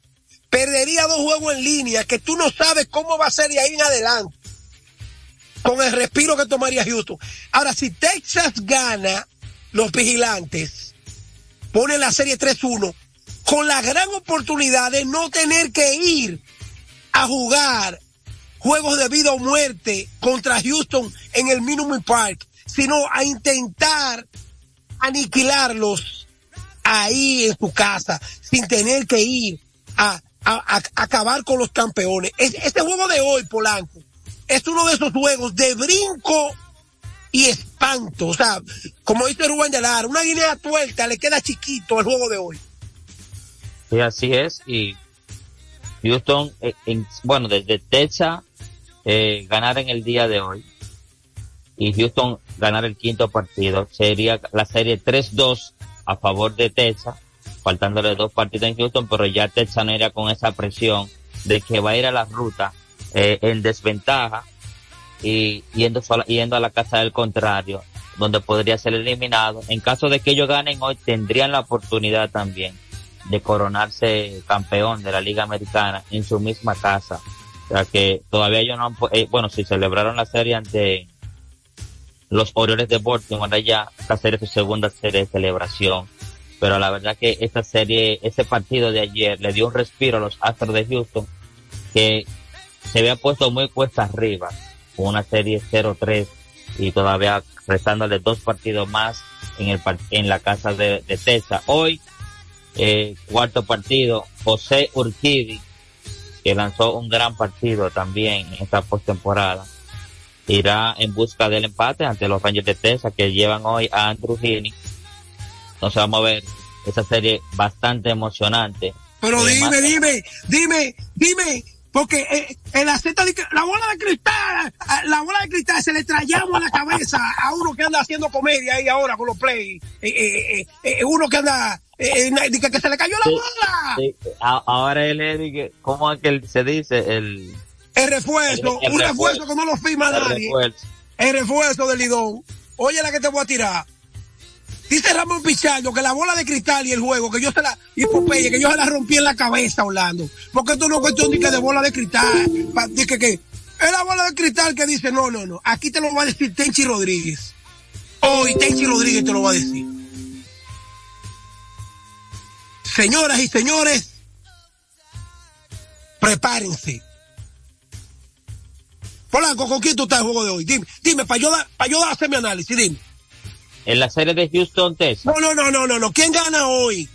perdería dos juegos en línea que tú no sabes cómo va a ser de ahí en adelante. Con el respiro que tomaría Houston. Ahora, si Texas gana los vigilantes, pone la serie 3-1, con la gran oportunidad de no tener que ir a jugar juegos de vida o muerte contra Houston en el Minute Park, sino a intentar aniquilarlos ahí en su casa, sin tener que ir a, acabar con los campeones. Es- este juego de hoy, Polanco, es uno de esos juegos de brinco y espanto. O sea, como dice Rubén de Lara, una guinea tuerta le queda chiquito el juego de hoy. Sí, así es. Y Houston, eh, en- bueno, desde Texas, eh, ganar en el día de hoy y Houston ganar el quinto partido, sería la serie 3-2 a favor de Texas, faltándole dos partidos en Houston, pero ya Texas no iría con esa presión de que va a ir a la ruta eh, en desventaja y yendo, yendo a la casa del contrario, donde podría ser eliminado. En caso de que ellos ganen hoy, tendrían la oportunidad también de coronarse campeón de la Liga Americana en su misma casa. O sea que todavía ellos no han, eh, bueno, si celebraron la serie ante los Orioles de Baltimore, ya esta serie su segunda serie de celebración. Pero la verdad que esta serie, ese partido de ayer le dio un respiro a los Astros de Houston que se había puesto muy cuesta arriba con una serie 0-3 y todavía restándole dos partidos más en el par- en la casa de, de. Hoy, eh, cuarto partido, José Urquidi, que lanzó un gran partido también en esta postemporada, irá en busca del empate ante los Rangers de Texas que llevan hoy a Andrew Heaney. Entonces vamos a ver esa serie bastante emocionante. Pero Eh, dime, dime, dime, dime, porque eh, en la Z de- la bola de cristal, a- la bola de cristal se le trayamos a la cabeza a uno que anda haciendo comedia ahí ahora con los play, eh, eh, eh, eh, uno que anda, eh, eh, que, que se le cayó la Sí, bola, sí, ahora él es, ¿cómo es que se dice? El, el refuerzo, El- el un refuerzo. refuerzo que no lo firma el nadie, refuerzo. el refuerzo del Lidón, oye la que te voy a tirar. Dice Ramón Pichardo que la bola de cristal y el juego, que yo se la, y Popeye, que yo se la rompí en la cabeza, Orlando. Porque esto no es cuestión de que de bola de cristal. de que, que, es la bola de cristal que dice, no, no, no. Aquí te lo va a decir Tenchi Rodríguez. Hoy Tenchi Rodríguez te lo va a decir. Señoras y señores, prepárense. Polanco, ¿con quién tú estás el juego de hoy? Dime, dime, para yo, dar- para yo hacer mi análisis, dime. En la serie de Houston, Texas. No, no, no, no, no, no. ¿Quién gana hoy?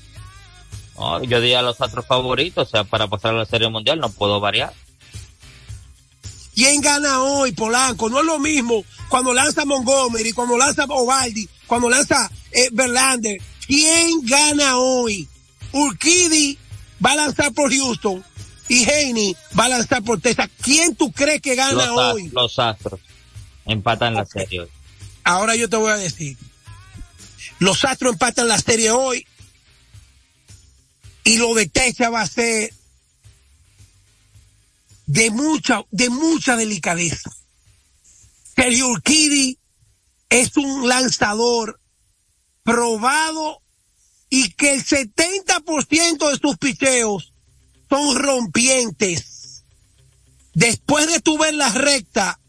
No, yo diría los otros favoritos, o sea, para pasar a la serie mundial no puedo variar. ¿Quién gana hoy, Polanco? No es lo mismo cuando lanza Montgomery, cuando lanza Ovaldi, cuando lanza eh, Verlander. ¿Quién gana hoy? Urquidi va a lanzar por Houston y Haney va a lanzar por Texas. ¿Quién tú crees que gana Los, hoy? los Astros empatan la serie hoy. Ahora yo te voy a decir. Los Astros empatan la serie hoy. Y lo de Texas va a ser de mucha, de mucha delicadeza. Sergio Urquidi es un lanzador probado y que el 70% de sus picheos son rompientes. Después de tu ver la recta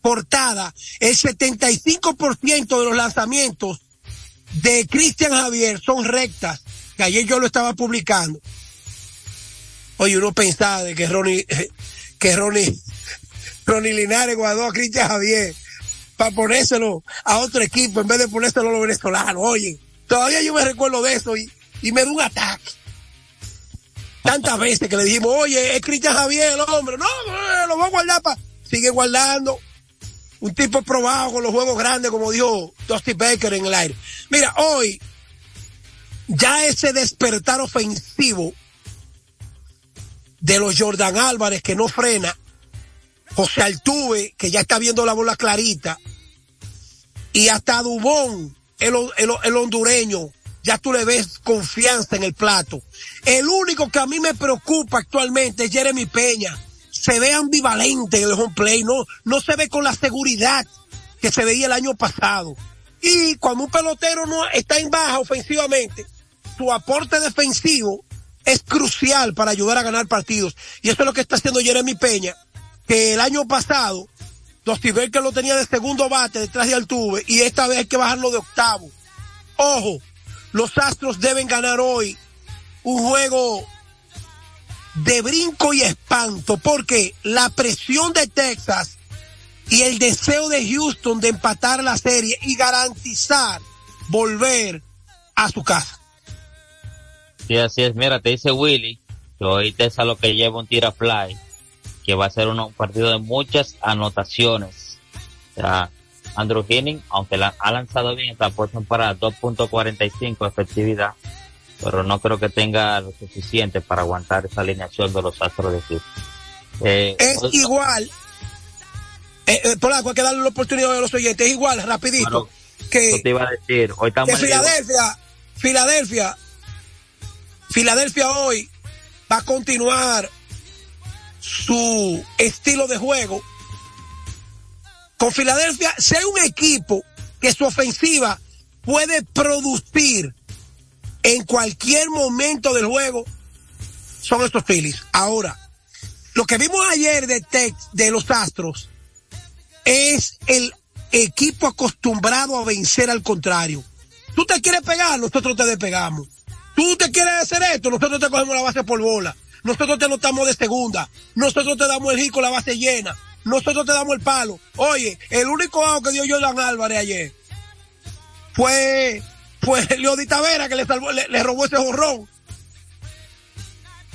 portada, el 75% de los lanzamientos de Cristian Javier son rectas, que ayer yo lo estaba publicando. Oye, uno pensaba de que Ronnie, <laughs> que Ronnie, <laughs> Ronnie Linares guardó a Cristian Javier para ponérselo a otro equipo en vez de ponérselo a los venezolanos. Oye, todavía yo me recuerdo de eso y, y me da un ataque. Tantas veces que le dijimos, oye, es Cristian Javier el hombre. No, lo voy a guardar para... Sigue guardando. Un tipo probado con los juegos grandes, como dijo Dusty Baker en el aire. Mira, hoy, ya ese despertar ofensivo de los Jordan Álvarez que no frena, José Altuve, que ya está viendo la bola clarita, y hasta Dubón, el, el, el hondureño, ya tú le ves confianza en el plato. El único que a mí me preocupa actualmente es Jeremy Peña. Se ve ambivalente en el home play, no, no se ve con la seguridad que se veía el año pasado. Y cuando un pelotero no está en baja ofensivamente, su aporte defensivo es crucial para ayudar a ganar partidos. Y eso es lo que está haciendo Jeremy Peña, que el año pasado, Dusty que lo tenía de segundo bate detrás de Altuve, y esta vez hay que bajarlo de octavo. Ojo, los Astros deben ganar hoy un juego de brinco y espanto, porque la presión de Texas y el deseo de Houston de empatar la serie y garantizar volver a su casa. Sí, así es. Mira, te dice Willy que hoy Tesa lo que lleva un tira fly, que va a ser un partido de muchas anotaciones. Andrew Henning, aunque la, ha lanzado bien, está puesto para 2.45 efectividad, pero no creo que tenga lo suficiente para aguantar esa alineación de los Astros de Houston. Eh, Es igual, eh, eh, Polanco, hay que darle la oportunidad a los oyentes, es igual, rapidito, que, te iba a decir, hoy estamos que Filadelfia, Filadelfia, Filadelfia hoy va a continuar su estilo de juego. Con Filadelfia, hay un equipo que su ofensiva puede producir en cualquier momento del juego, son estos Phillies. Ahora, lo que vimos ayer de Tex, de los Astros, es el equipo acostumbrado a vencer al contrario. Tú te quieres pegar, nosotros te despegamos. Tú te quieres hacer esto, nosotros te cogemos la base por bola. Nosotros te notamos de segunda. Nosotros te damos el hit con la base llena. Nosotros te damos el palo. Oye, el único out que dio Jordan Álvarez ayer fue, fue Leody Tavera que le, salvó, le, robó ese jorrón.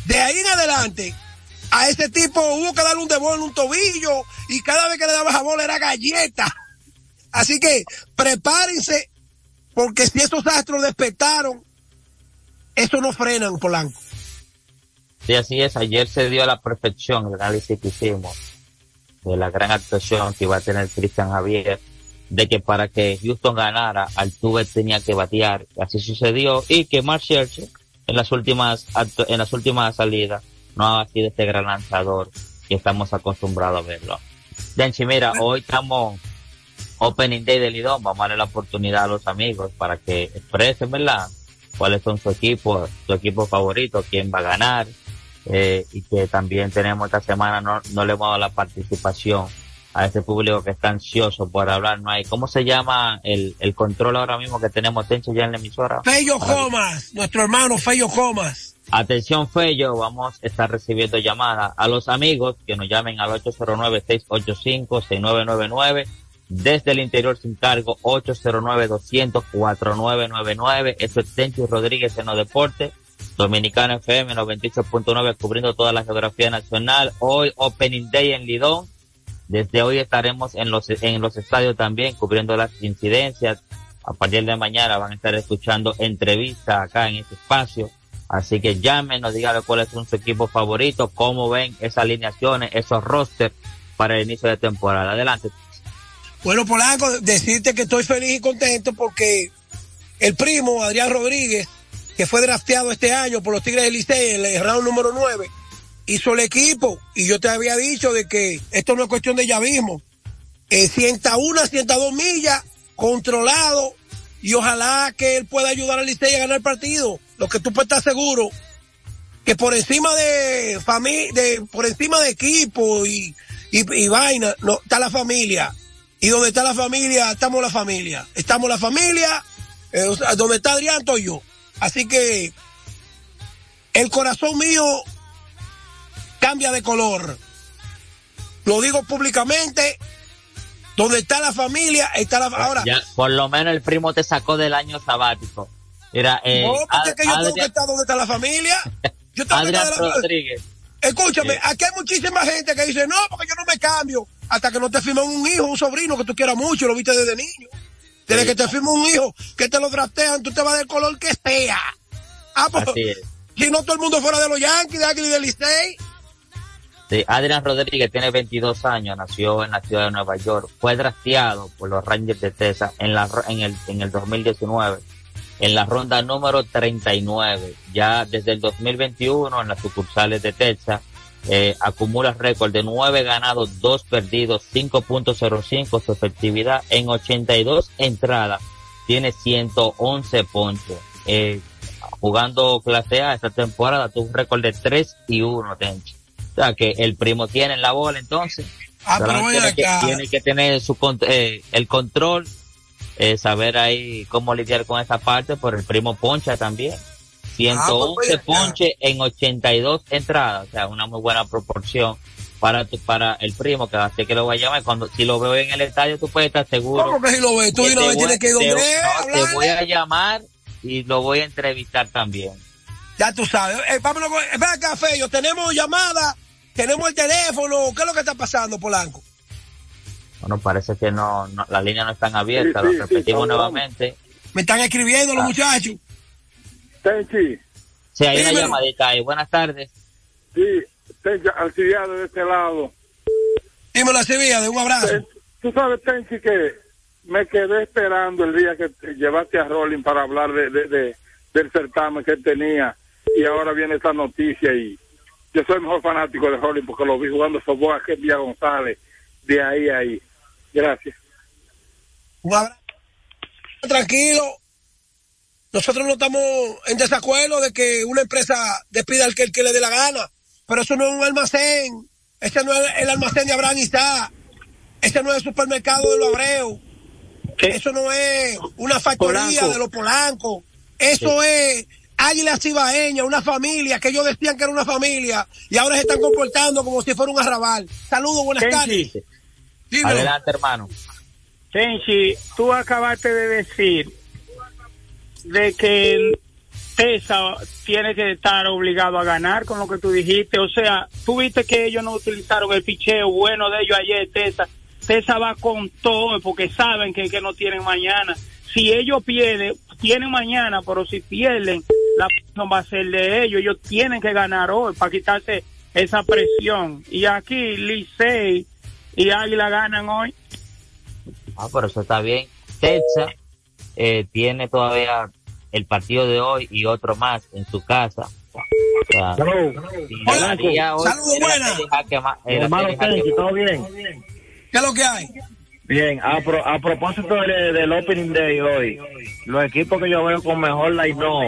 De ahí en adelante, a ese tipo hubo que darle un debol en un tobillo y cada vez que le daba jabón era galleta. Así que prepárense, porque si esos astros despertaron, eso no frenan, Polanco. Sí, así es. Ayer se dio a la perfección el análisis que hicimos de la gran actuación que iba a tener Cristian Javier, de que para que Houston ganara, Altuve tenía que batear. Así sucedió y que Mark Scherzer en las últimas en las últimas salidas no ha sido este gran lanzador que estamos acostumbrados a verlo. Denchi, mira, hoy estamos Opening Day del Lidón, vamos a darle la oportunidad a los amigos para que expresen, ¿verdad? Cuáles son su equipo, su equipo favorito, quién va a ganar, eh, y que también tenemos esta semana, no, no le hemos dado la participación a ese público que está ansioso por hablar, no hay, ¿cómo se llama el, el control ahora mismo que tenemos Tencho ya en la emisora? Fello Comas, nuestro hermano Fello Comas. Atención Fello, vamos a estar recibiendo llamadas a los amigos que nos llamen al 809-685-6999 desde el interior sin cargo 809-200-4999 eso es Tencho Rodríguez en los deportes Dominicana FM 98.9 cubriendo toda la geografía nacional hoy Opening Day en Lidón desde hoy estaremos en los en los estadios también cubriendo las incidencias a partir de mañana van a estar escuchando entrevistas acá en este espacio Así que llámenos, díganle cuál es su equipo favorito, cómo ven esas alineaciones, esos rosters para el inicio de temporada. Adelante. Bueno, Polanco, decirte que estoy feliz y contento porque el primo, Adrián Rodríguez, que fue drafteado este año por los Tigres del Licey, en el round número 9, hizo el equipo y yo te había dicho de que esto no es cuestión de llavismo. Eh, 101, 102 millas, controlado, y ojalá que él pueda ayudar al Licey a ganar el partido. Lo que tú puedes estar seguro que por encima de familia, de, por encima de equipo y, y, vaina, no, está la familia. Y donde está la familia, estamos la familia. Estamos la familia, eh, donde está Adrián, estoy yo. Así que el corazón mío cambia de color. Lo digo públicamente. Donde está la familia, está la ahora. Ya, por lo menos el primo te sacó del año sabático. Mira, eh, no, porque es que yo tengo que estar donde está la familia. <laughs> Yo tengo que estar de la- Rodríguez. Escúchame, Sí. aquí hay muchísima gente que dice, no, porque yo no me cambio. Hasta que no te firman un hijo, un sobrino que tú quieras mucho, lo viste desde niño. Desde que te firman un hijo, que te lo draftean, tú te vas del color que sea. Ah, pues, Así es. si no todo el mundo fuera de los Yankees, de Águila y del Licey. Sí, Adrián Rodríguez tiene 22 años, nació en la ciudad de Nueva York, fue drafteado por los Rangers de Texas en, la, en, el, en el 2019, en la ronda número 39. Ya desde el 2021 en las sucursales de Texas, eh, acumula récord de 9 ganados, 2 perdidos, 5.05 su efectividad en 82 entradas, tiene 111 ponches. Eh, jugando clase A esta temporada tuvo un récord de 3 y 1, Tenchi. O sea que el primo tiene la bola entonces. Ah, pero tiene, que, acá. tiene que tener su eh, el control, eh, saber ahí cómo lidiar con esa parte, por el primo Poncha también. 111 pues, ya. ponches en 82 entradas, o sea, una muy buena proporción para tu- para el primo, que así que lo voy a llamar. Cuando, si lo veo en el estadio, tú puedes estar seguro. ¿Cómo que si lo ves? Tú te vez voy- tienes que ir donde te- no, te voy a llamar y lo voy a entrevistar también. Ya tú sabes. Eh, vámonos con- ven acá, Fello. Tenemos llamada, tenemos el teléfono. ¿Qué es lo que está pasando, Polanco? Bueno, parece que no, no las líneas no están abiertas, Sí, sí, lo sí, repetimos nuevamente. Me están escribiendo los Ah. muchachos. Tenchi, Sí, hay una Dímelo. llamadita ahí. Buenas tardes. sí, Tenchi, Alcibiado de este lado. Dímelo así, vía, de un abrazo. Tú sabes, Tenchi, que me quedé esperando el día que te llevaste a Rolling para hablar de, de- de- del certamen que él tenía y ahora viene esta noticia y yo soy el mejor fanático de Rolling porque lo vi jugando softball a Villa González de ahí a ahí. Gracias. Un abrazo. Tranquilo. Nosotros no estamos en desacuerdo de que una empresa despida al que, el que le dé la gana. Pero eso no es un almacén. Ese no es el almacén de Abraham Isá. Ese no es el supermercado de los Abreu. Eso no es una factoría Polanco. de los polancos. Eso es Águila Cibaeña, una familia que ellos decían que era una familia y ahora se están comportando como si fuera un arrabal. Saludos, buenas Tenchi. tardes. Dímelo. Adelante, hermano. Tenchi, tú acabaste de decir de que Tesa tiene que estar obligado a ganar con lo que tú dijiste. O sea, tú viste que ellos no utilizaron el picheo bueno de ellos ayer, Tesa. Tesa va con todo porque saben que, que no tienen mañana. Si ellos pierden, tienen mañana, pero si pierden, la presión va a ser de ellos. Ellos tienen que ganar hoy para quitarse esa presión. Y aquí Licey y Águila ganan hoy. Ah, pero eso está bien. Texas eh, tiene todavía el partido de hoy y otro más en su casa. O sea, hoy, Saludos, era buena. serie jaque ma- era Hermano serie jaque Tenchi, ma- ¿todo bien? ¿Qué es lo que hay? Bien, a, pro- a propósito de- del Opening Day hoy, los equipos que yo veo con mejor line no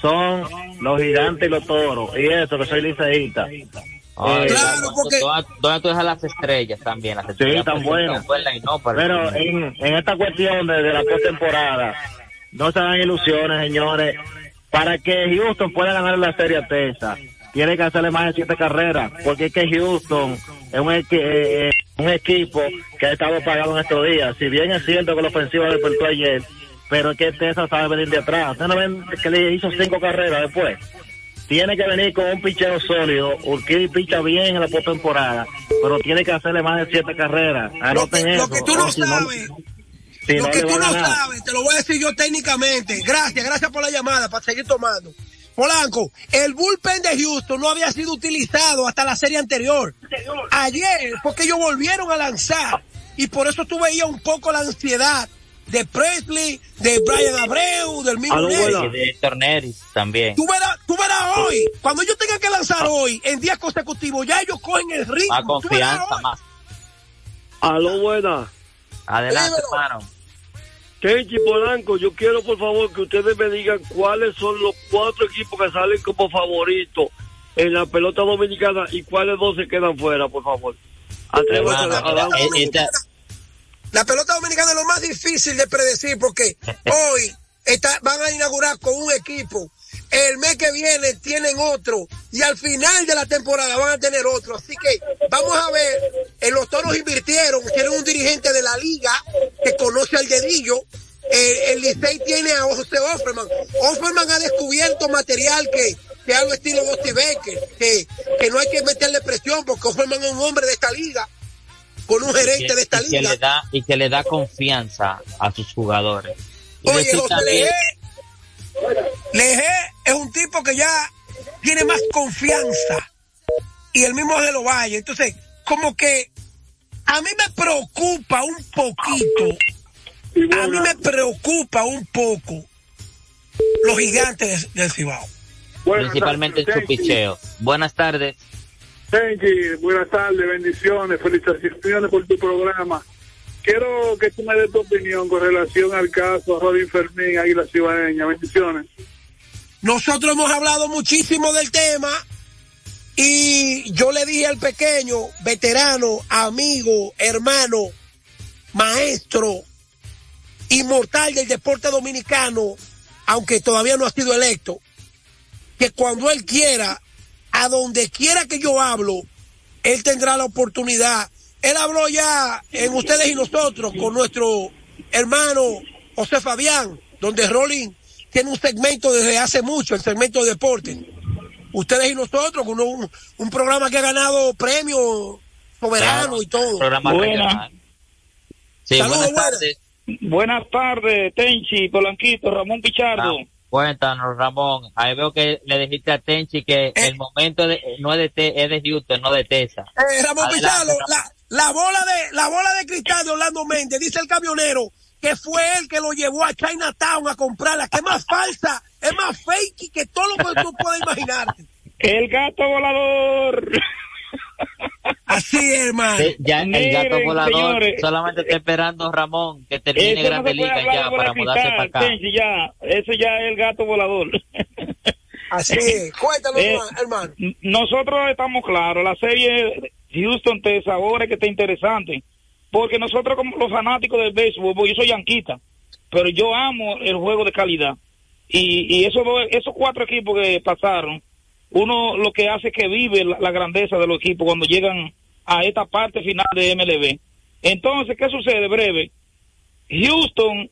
son los gigantes y los toros, y eso que soy liceísta. Ay, Eh, ¿dónde- ¿dónde, dónde tú dejas las estrellas también? Las Sí, estrellas tan buenas. presentan buen line-up para el Pero en, en esta cuestión de, de la postemporada, no se hagan ilusiones, señores. Para que Houston pueda ganar la Serie a Texas, tiene que hacerle más de siete carreras, porque es que Houston es un, equi- eh, eh, un equipo que ha estado pagado en estos días. Si bien es cierto que la ofensiva despertó ayer, pero es que Texas sabe venir de atrás. ¿Ustedes no ven que le hizo cinco carreras después? Tiene que venir con un picheo sólido. Urquidi picha bien en la postemporada, pero tiene que hacerle más de siete carreras. Anoten eso. Lo que tú no si sabes, si lo no que tú no sabes, te lo voy a decir yo técnicamente. Gracias, gracias por la llamada, para seguir tomando. Polanco, el bullpen de Houston no había sido utilizado hasta la serie anterior. Ayer, porque ellos volvieron a lanzar. Y por eso tú veías un poco la ansiedad de Presley, de Brian Abreu, del mismo Neri. Y de Torneris también. Tú verás, tú verás hoy, cuando ellos tengan que lanzar hoy, en días consecutivos, ya ellos cogen el ritmo. Más Tú verás confianza, hoy. más. Aló, buena. Adelante, Dímelo. hermano. Kenchi Polanco, yo quiero por favor que ustedes me digan cuáles son los cuatro equipos que salen como favoritos en la pelota dominicana y cuáles dos se quedan fuera, por favor. Hermano, a dar un- esta- La pelota dominicana es lo más difícil de predecir porque <laughs> hoy está, van a inaugurar con un equipo. El mes que viene tienen otro y al final de la temporada van a tener otro. Así que vamos a ver. En los toros invirtieron, tienen un dirigente de la liga que conoce al dedillo. Eh, el Licey tiene a José Offerman. Offerman ha descubierto material que, que algo estilo Dusty Baker, que, que no hay que meterle presión porque Offerman es un hombre de esta liga, con un gerente de esta y que liga. le da y que le da confianza a sus jugadores. Y Oye, José también- Leje, Leje es un tipo que ya tiene más confianza. Y el mismo de los Valle. Entonces, como que a mí me preocupa un poquito. A mí me preocupa un poco los gigantes del Cibao. principalmente en su picheo. Buenas tardes. Tenchi, buenas tardes, bendiciones, felicitaciones por tu programa. Quiero que tú me des tu opinión con relación al caso Rodin Fermín, Águila Cibaeña. Bendiciones. Nosotros hemos hablado muchísimo del tema y yo le dije al pequeño, veterano, amigo, hermano, maestro, inmortal del deporte dominicano, aunque todavía no ha sido electo, que cuando él quiera, a donde quiera que yo hablo, él tendrá la oportunidad. Él habló ya en ustedes y nosotros con nuestro hermano José Fabián, donde Rolling tiene un segmento desde hace mucho, el segmento de deporte. Ustedes y nosotros, con un, un programa que ha ganado premios soberanos y todo. Programa regional. Sí, Saludos, buenas buenas. tardes. Buenas tardes, Tenchi, Polanquito, Ramón Pichardo. Ah, Cuéntanos, Ramón. Ahí veo que le dijiste a Tenchi que el momento de, no es de, Te- es de Houston, no de Tesa. Eh, Ramón Pizarro, la, la bola de la bola de cristal de Orlando Méndez, dice el camionero, que fue él que lo llevó a Chinatown a comprarla, que es más falsa, es más fake que todo lo que tú puedas imaginar. El gato volador. Así es, hermano. Sí, ya el gato volador señores. solamente está esperando Ramón que termine no Grande puede Liga ya para mudarse para acá. Tenchi, ya, eso ya es el gato volador. <laughs> Así es. Cuéntalo, Eh, hermano. Nosotros estamos claros, la serie Houston Texas ahora es que está interesante, porque nosotros como los fanáticos del béisbol, porque yo soy yanquita, pero yo amo el juego de calidad. Y, y esos, dos- esos cuatro equipos que pasaron, uno lo que hace que vive la, grandeza de los equipos cuando llegan a esta parte final de MLB. Entonces, ¿qué sucede? Breve. Houston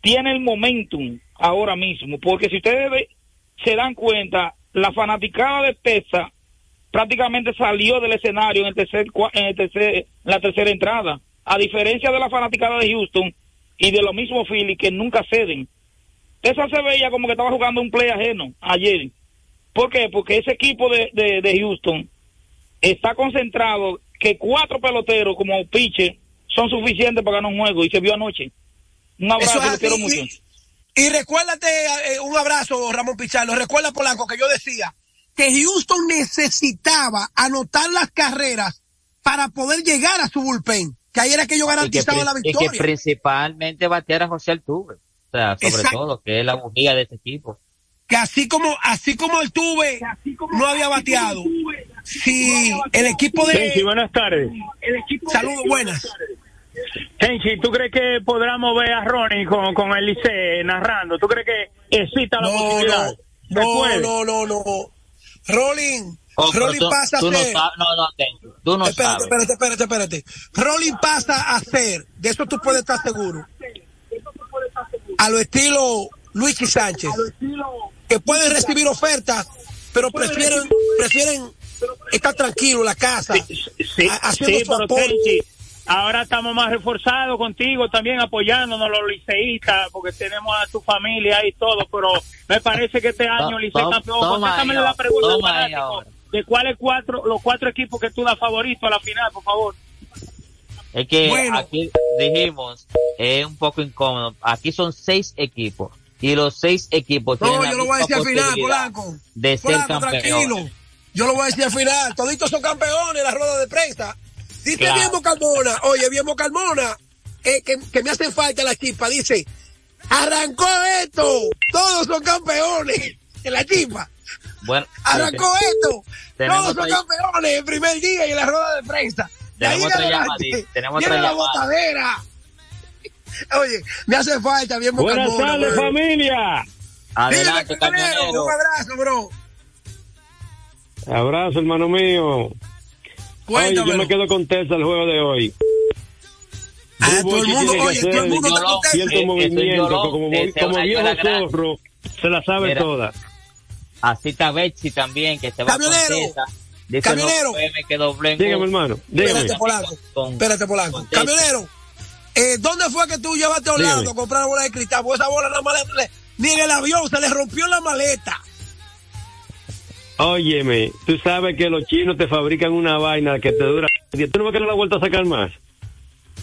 tiene el momentum ahora mismo, porque si ustedes se dan cuenta, la fanaticada de Texas prácticamente salió del escenario en, el tercer, en el tercer- la tercera entrada, a diferencia de la fanaticada de Houston y de los mismos Phillies que nunca ceden. Texas se veía como que estaba jugando un play ajeno ayer. ¿Por qué? Porque ese equipo de, de, de Houston está concentrado que cuatro peloteros como pitcher son suficientes para ganar un juego y se vio anoche. Un abrazo, es lo quiero mucho. Y, recuérdate, eh, un abrazo, Ramón Pizarro. Recuerda, Polanco, que yo decía que Houston necesitaba anotar las carreras para poder llegar a su bullpen. Que ahí era que ellos Y que, garantizaban la pri- y victoria. que principalmente batear a José Altuve. O sea, sobre Exacto. todo, que es la bujía de este equipo. Que así como así como el tuve no había bateado. si el equipo de Tenchi, buenas tardes. saludos buenas. Tenchi, ¿tú crees que podamos ver a Ronnie con, con el Licey narrando? ¿Tú crees que exista la no posibilidad? no ¿Se no no no. No Rolling Oh, Rolling tú, pasa a tú no ser no, no, Tenchi, tú no espérate, sabes. espérate, espérate, espérate. Rolling pasa a ser, de eso tú puedes estar seguro, a lo estilo Luigi Sánchez, que pueden recibir ofertas, pero prefieren, prefieren estar tranquilos en la casa, Sí, ha- haciendo sí, su pero. Tenchi, ahora estamos más reforzados contigo también apoyándonos los liceístas porque tenemos a tu familia y todo, pero me parece que este año To- Licey campeón. Contéstame ahí la pregunta al toma ahí fanático, ahora. de cuáles cuatro, los cuatro equipos que tú das favorito a la final, por favor. Es que Bueno. aquí dijimos, es un poco incómodo. Aquí son seis equipos. Y los seis equipos No, yo lo voy a decir al final, Polanco. de Polanco, tranquilo. Yo lo voy a decir al final. Toditos son campeones en la rueda de prensa. Dice Claro. Viemo Carmona, oye, Viemo Carmona, eh, que, que me hacen falta la chispa. Dice, arrancó esto. Todos son campeones en la chispa. Bueno, Arrancó esto. Todos son campeones el primer día y en la rueda de prensa. Tenemos en otra llamadita, tenemos otra la llamada. botadera. <laughs> Oye, me hace falta Viemo Buenas tardes, bro. familia. Adelante, camionero. Un abrazo, bro. Abrazo, hermano mío. Oye, yo me quedo con Tessa el juego de hoy. Ah, todo el mundo, oye, todo el mundo está contento. cierto Eh, eso movimiento, como, como viejo zorro, se la sabe Mira. toda. Así está Betsy también, que se va Camionero, con Tesa. Dice camionero. no PM que doble en Dígame, hermano, dígame. Espérate, Polanco. Espérate, Polanco. Camionero, eh, ¿dónde fue que tú llevaste a Orlando Dígame. a comprar la bola de cristal? Porque esa bola nada más le- ni en el avión se le rompió la maleta. Óyeme, tú sabes que los chinos te fabrican una vaina que te dura. ¿Tú no vas a querer la vuelta a sacar más?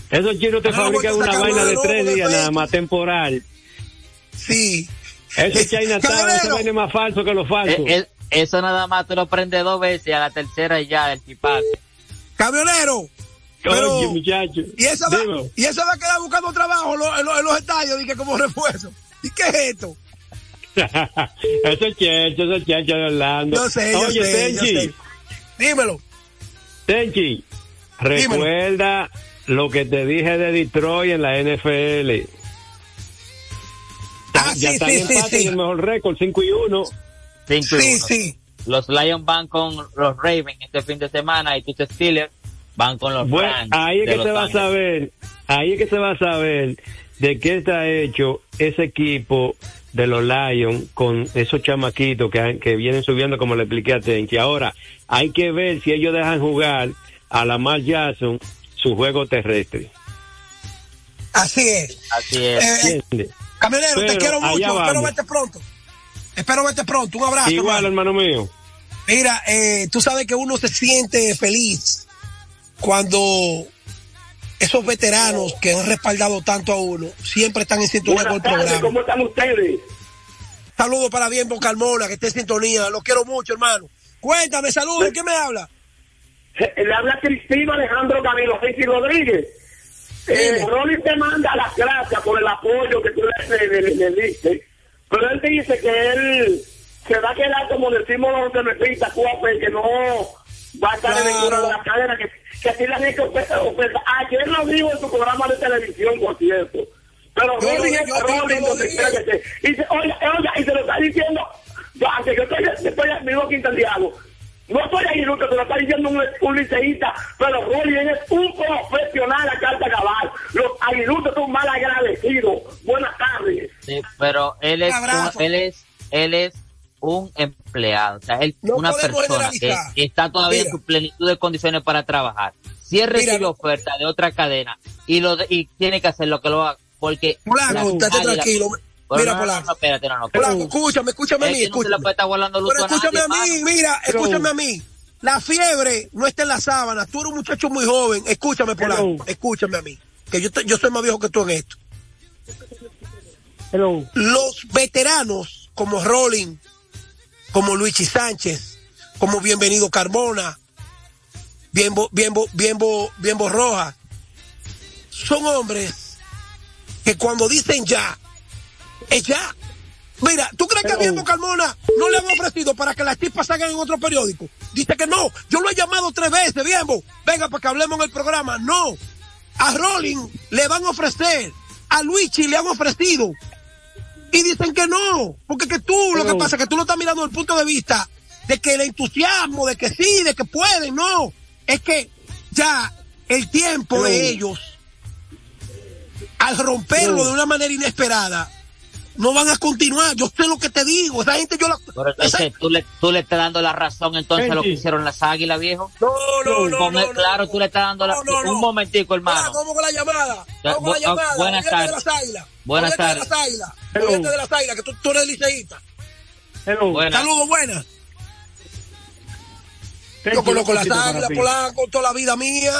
Esos chinos te la fabrican una vaina de tres días nada más, temporal. Sí. Eso es Chinatown, <laughs> esa vaina es más falso que lo falso. Eh, eh, eso nada más tú lo prendes dos veces y a la tercera ya el chipazo. Camionero. Pero, Oye, muchacho. y esa va, y esa va a quedar buscando trabajo en los, en los- en los estadios, dije, como refuerzo. ¿Y qué es esto? <laughs> eso es checho, eso es checho de Orlando. Yo sé, yo Oye, sé, yo Tenchi, sé. Dímelo. Tenchi, recuerda lo que te dije de Detroit en la NFL. Ah, ya sí, están sí, en sí, el mejor récord, 5 y 1. Cinco y Sí, uno. sí. Los Lions van con los Ravens este fin de semana y tus Steelers van con los Bueno, ahí es que se va a saber, ahí es que se va a saber de qué está hecho ese equipo de los Lions con esos chamaquitos que, que vienen subiendo como le expliqué a Tenchi. Ahora, hay que ver si ellos dejan jugar a Lamar Jackson su juego terrestre. Así es. Así es. Eh, ¿Entiendes? Camionero, te quiero mucho. Espero verte pronto. Espero verte pronto. Un abrazo. Igual, hermano. hermano mío. Mira, eh, tú sabes que uno se siente feliz cuando esos veteranos que han respaldado tanto a uno siempre están en sintonía con el programa. ¿cómo están ustedes? Saludos para Bienbo Carmona, que esté en sintonía. Lo quiero mucho, hermano. Cuéntame, saludos. ¿Quién me habla? Le habla Cristina Alejandro Camilo Ricky Rodríguez. Eh, Rolly te manda las gracias por el apoyo que tú le, le- le- le diste, pero él te dice que él se va a quedar, como decimos los demetistas, cuape, que no va a estar en ninguna de las cadenas, que, que así la gente oferta. oferta. Ayer lo dijo en su programa de televisión, por cierto. Pero Yo di- es lo donde quiera que esté. Y dice, oiga, oiga, y se lo está diciendo, yo, aunque yo estoy, estoy vivo aquí en Santiago, no estoy ahí nunca, se lo está diciendo un, un liceísta, pero Rolly es un profesional a carta cabal. Los aguiluchos son mal agradecidos. Buenas tardes. Sí, pero él es, un, él es, él es un empleado, o sea, él, No una persona que, está todavía Mira. en su plenitud de condiciones para trabajar. Si él recibe Mira. oferta de otra cadena y lo de- y tiene que hacer lo que lo haga, porque Blanco, las estate águilas- tranquilo. Pero Mira, no, no, Polanco. no, espérate, no, no. Blanco, escúchame, escúchame a mí, que no se le escúchame. puede estar volando luz Pero a nadie, escúchame a mí, mano. mira, Pero- escúchame a mí. La fiebre no está en la sábana. Tú eres un muchacho muy joven. Escúchame, Polanco. Escúchame a mí. Que yo, te- yo soy más viejo que tú en esto. Los veteranos como Rolling, como Luigi Sánchez, como Bienvenido Carmona, Bienbo, Bienbo, Bienbo, Bienbo Rojas, son hombres que cuando dicen ya, es ya. Mira, ¿tú crees que a Bienbo Carmona no le han ofrecido para que las chispas salgan en otro periódico? Dice que no. Yo lo he llamado tres veces, Bienbo. Venga, para que hablemos en el programa. No. A Rolling le van a ofrecer. A Luigi le han ofrecido. Y dicen que no. Porque que tú, lo que pasa es que tú lo estás mirando desde el punto de vista de que el entusiasmo, de que sí, de que pueden. No. Es que ya el tiempo de ellos, al romperlo de una manera inesperada, no van a continuar. Yo sé lo que te digo. Esa gente yo la... Pero entonces, tú le, tú le estás dando la razón entonces a lo que hicieron las águilas, viejo. No, no, no, Con no, él, no, claro, tú le estás dando la... No. Un momentico, hermano. ¿Cómo con la llamada? Vamos con la bu- llamada. buenas tardes. las águilas. Buenas tardes. de las águilas. Olvídate de las águilas, que tú, tú eres liceísta. Buenas. Saludos, buenas. Yo conozco las águilas, Polanco, toda la vida mía.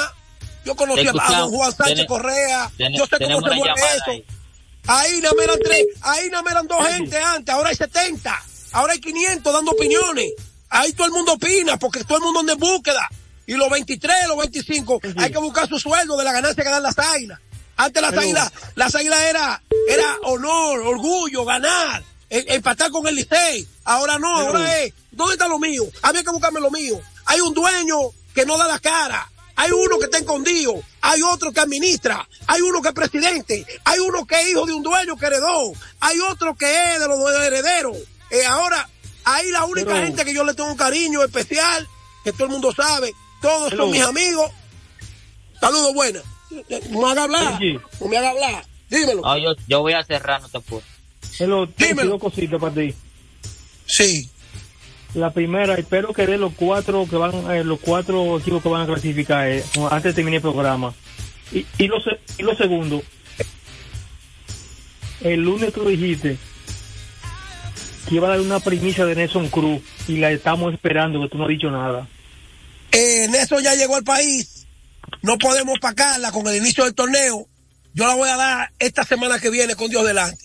Yo conocí a don. Juan Sánchez Correa. Yo sé cómo se mueve llamada eso. Ahí. No me eran tres, ahí no me eran dos gente antes, ahora hay 70, ahora hay 500 dando opiniones. Ahí todo el mundo opina porque todo el mundo anda en búsqueda. Y los 23, los 25, hay que buscar su sueldo de la ganancia que dan las águilas. Antes las águilas, las águilas era, era honor, orgullo, ganar, e- empatar con el Licey. Ahora no, ahora es, ¿dónde está lo mío? Había que buscarme lo mío. Hay un dueño que no da la cara. Hay uno que está escondido, hay otro que administra, hay uno que es presidente, hay uno que es hijo de un dueño que heredó, hay otro que es de los herederos. Eh, ahora, ahí la única Pero- gente que yo le tengo un cariño especial, que todo el mundo sabe, todos son mis amigos. Saludos buenas. No me haga hablar, no me haga hablar. Dímelo. No, yo, yo voy a cerrar, no te. Hello, tengo Dímelo. dos cositas para ti. Sí. La primera, espero que de los cuatro que van, eh, los cuatro equipos que van a clasificar eh, antes de terminar el programa. Y, y, lo, y lo segundo, el lunes tú dijiste que iba a dar una primicia de Nelson Cruz y la estamos esperando, que tú no has dicho nada. Eh, Nelson ya llegó al país. No podemos pagarla con el inicio del torneo. Yo la voy a dar esta semana que viene con Dios delante.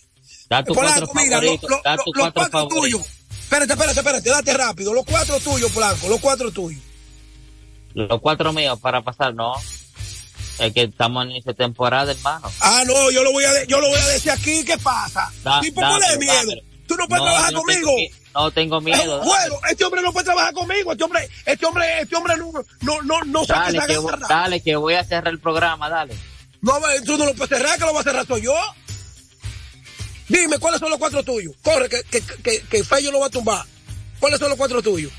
Da tu Polanco, cuatro mira, favoritos. lo- lo- da lo- tu los cuatro cuatro favoritos. tuyos. Espérate, espérate, espérate, date rápido. Los cuatro tuyos, Polanco, los cuatro tuyos. Los cuatro míos para pasar, no. Es que estamos en de temporada, hermano. Ah, no, yo lo voy a, de- yo lo voy a decir aquí, ¿qué pasa? Da- tipo, dámelo, ¿cuál es miedo? Tú no puedes No, trabajar no conmigo. tengo No tengo miedo. Eh, bueno, este hombre no puede trabajar conmigo. Este hombre, este hombre, este hombre no, no, no, no sabe Dale que, voy- garra. dale, que voy a cerrar el programa, dale. No, ve, tú no lo puedes cerrar, que lo va a cerrar soy yo. Dime, ¿cuáles son los cuatro tuyos? Corre, que, que, que, que Fello lo va a tumbar. ¿Cuáles son los cuatro tuyos?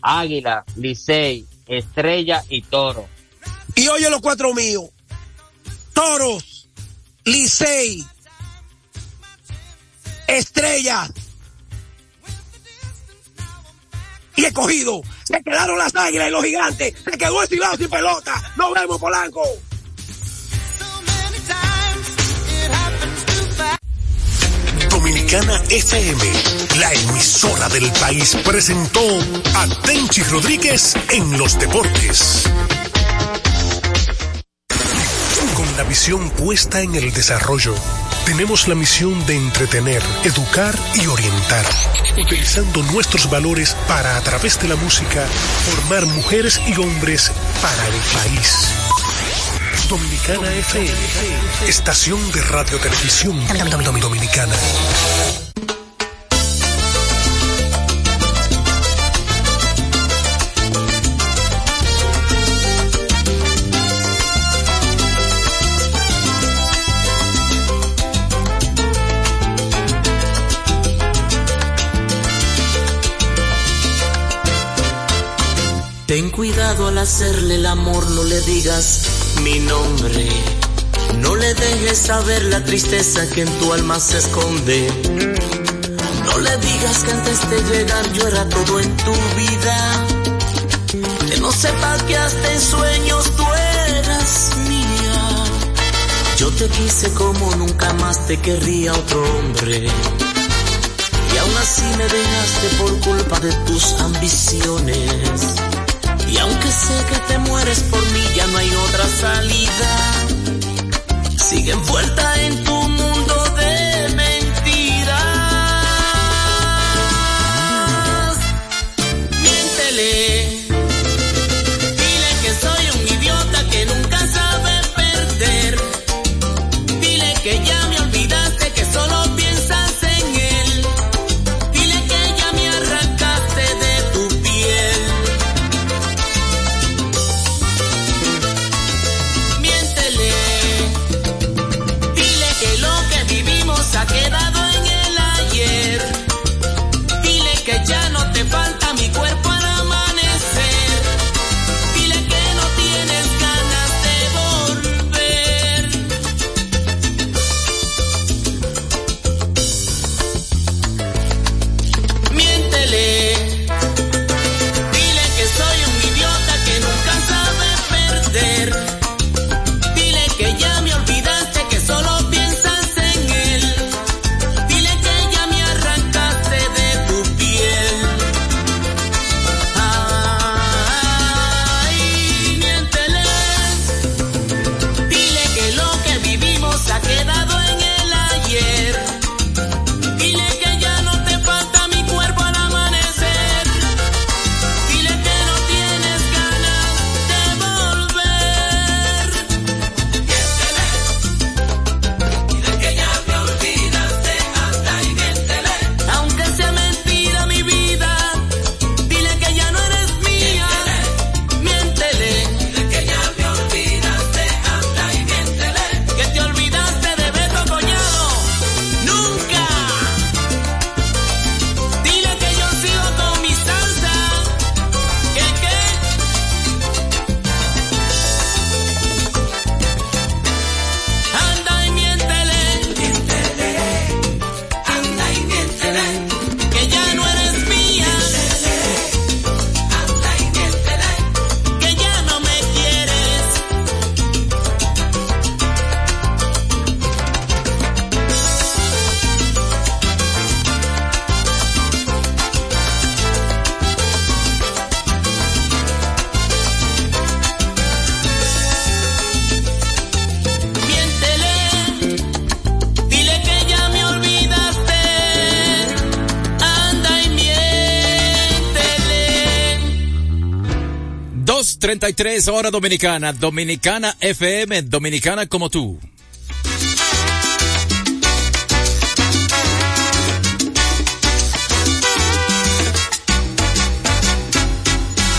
Águila, Licey, Estrella y Toro. Y oye los cuatro míos. Toros, Licey, Estrella y escogido. Se quedaron las águilas y los gigantes. Se quedó el Cibao sin pelota. Nos vemos, Polanco. Dominicana FM, la emisora del país, presentó a Tenchi Rodríguez en los deportes. Con la visión puesta en el desarrollo, tenemos la misión de entretener, educar y orientar, utilizando nuestros valores para, a través de la música, formar mujeres y hombres para el país. Dominicana FM, estación de radio televisión dominicana. Ten cuidado al hacerle el amor, no le digas mi nombre. No le dejes saber la tristeza que en tu alma se esconde. No le digas que antes de llegar yo era todo en tu vida. Que no sepa que hasta en sueños tú eras mía. Yo te quise como nunca más te querría otro hombre. Y aún así me dejaste por culpa de tus ambiciones. Y aunque sé que te mueres por mí, ya no hay otra salida. 2.33 hora dominicana, Dominicana FM, Dominicana como tú.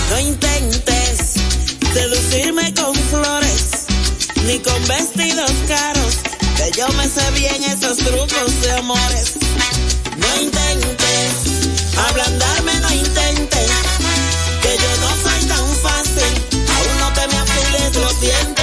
No intentes seducirme con flores ni con vestidos caros, que yo me sé bien esos trucos de amores. No intentes Ablandarme no intentes, que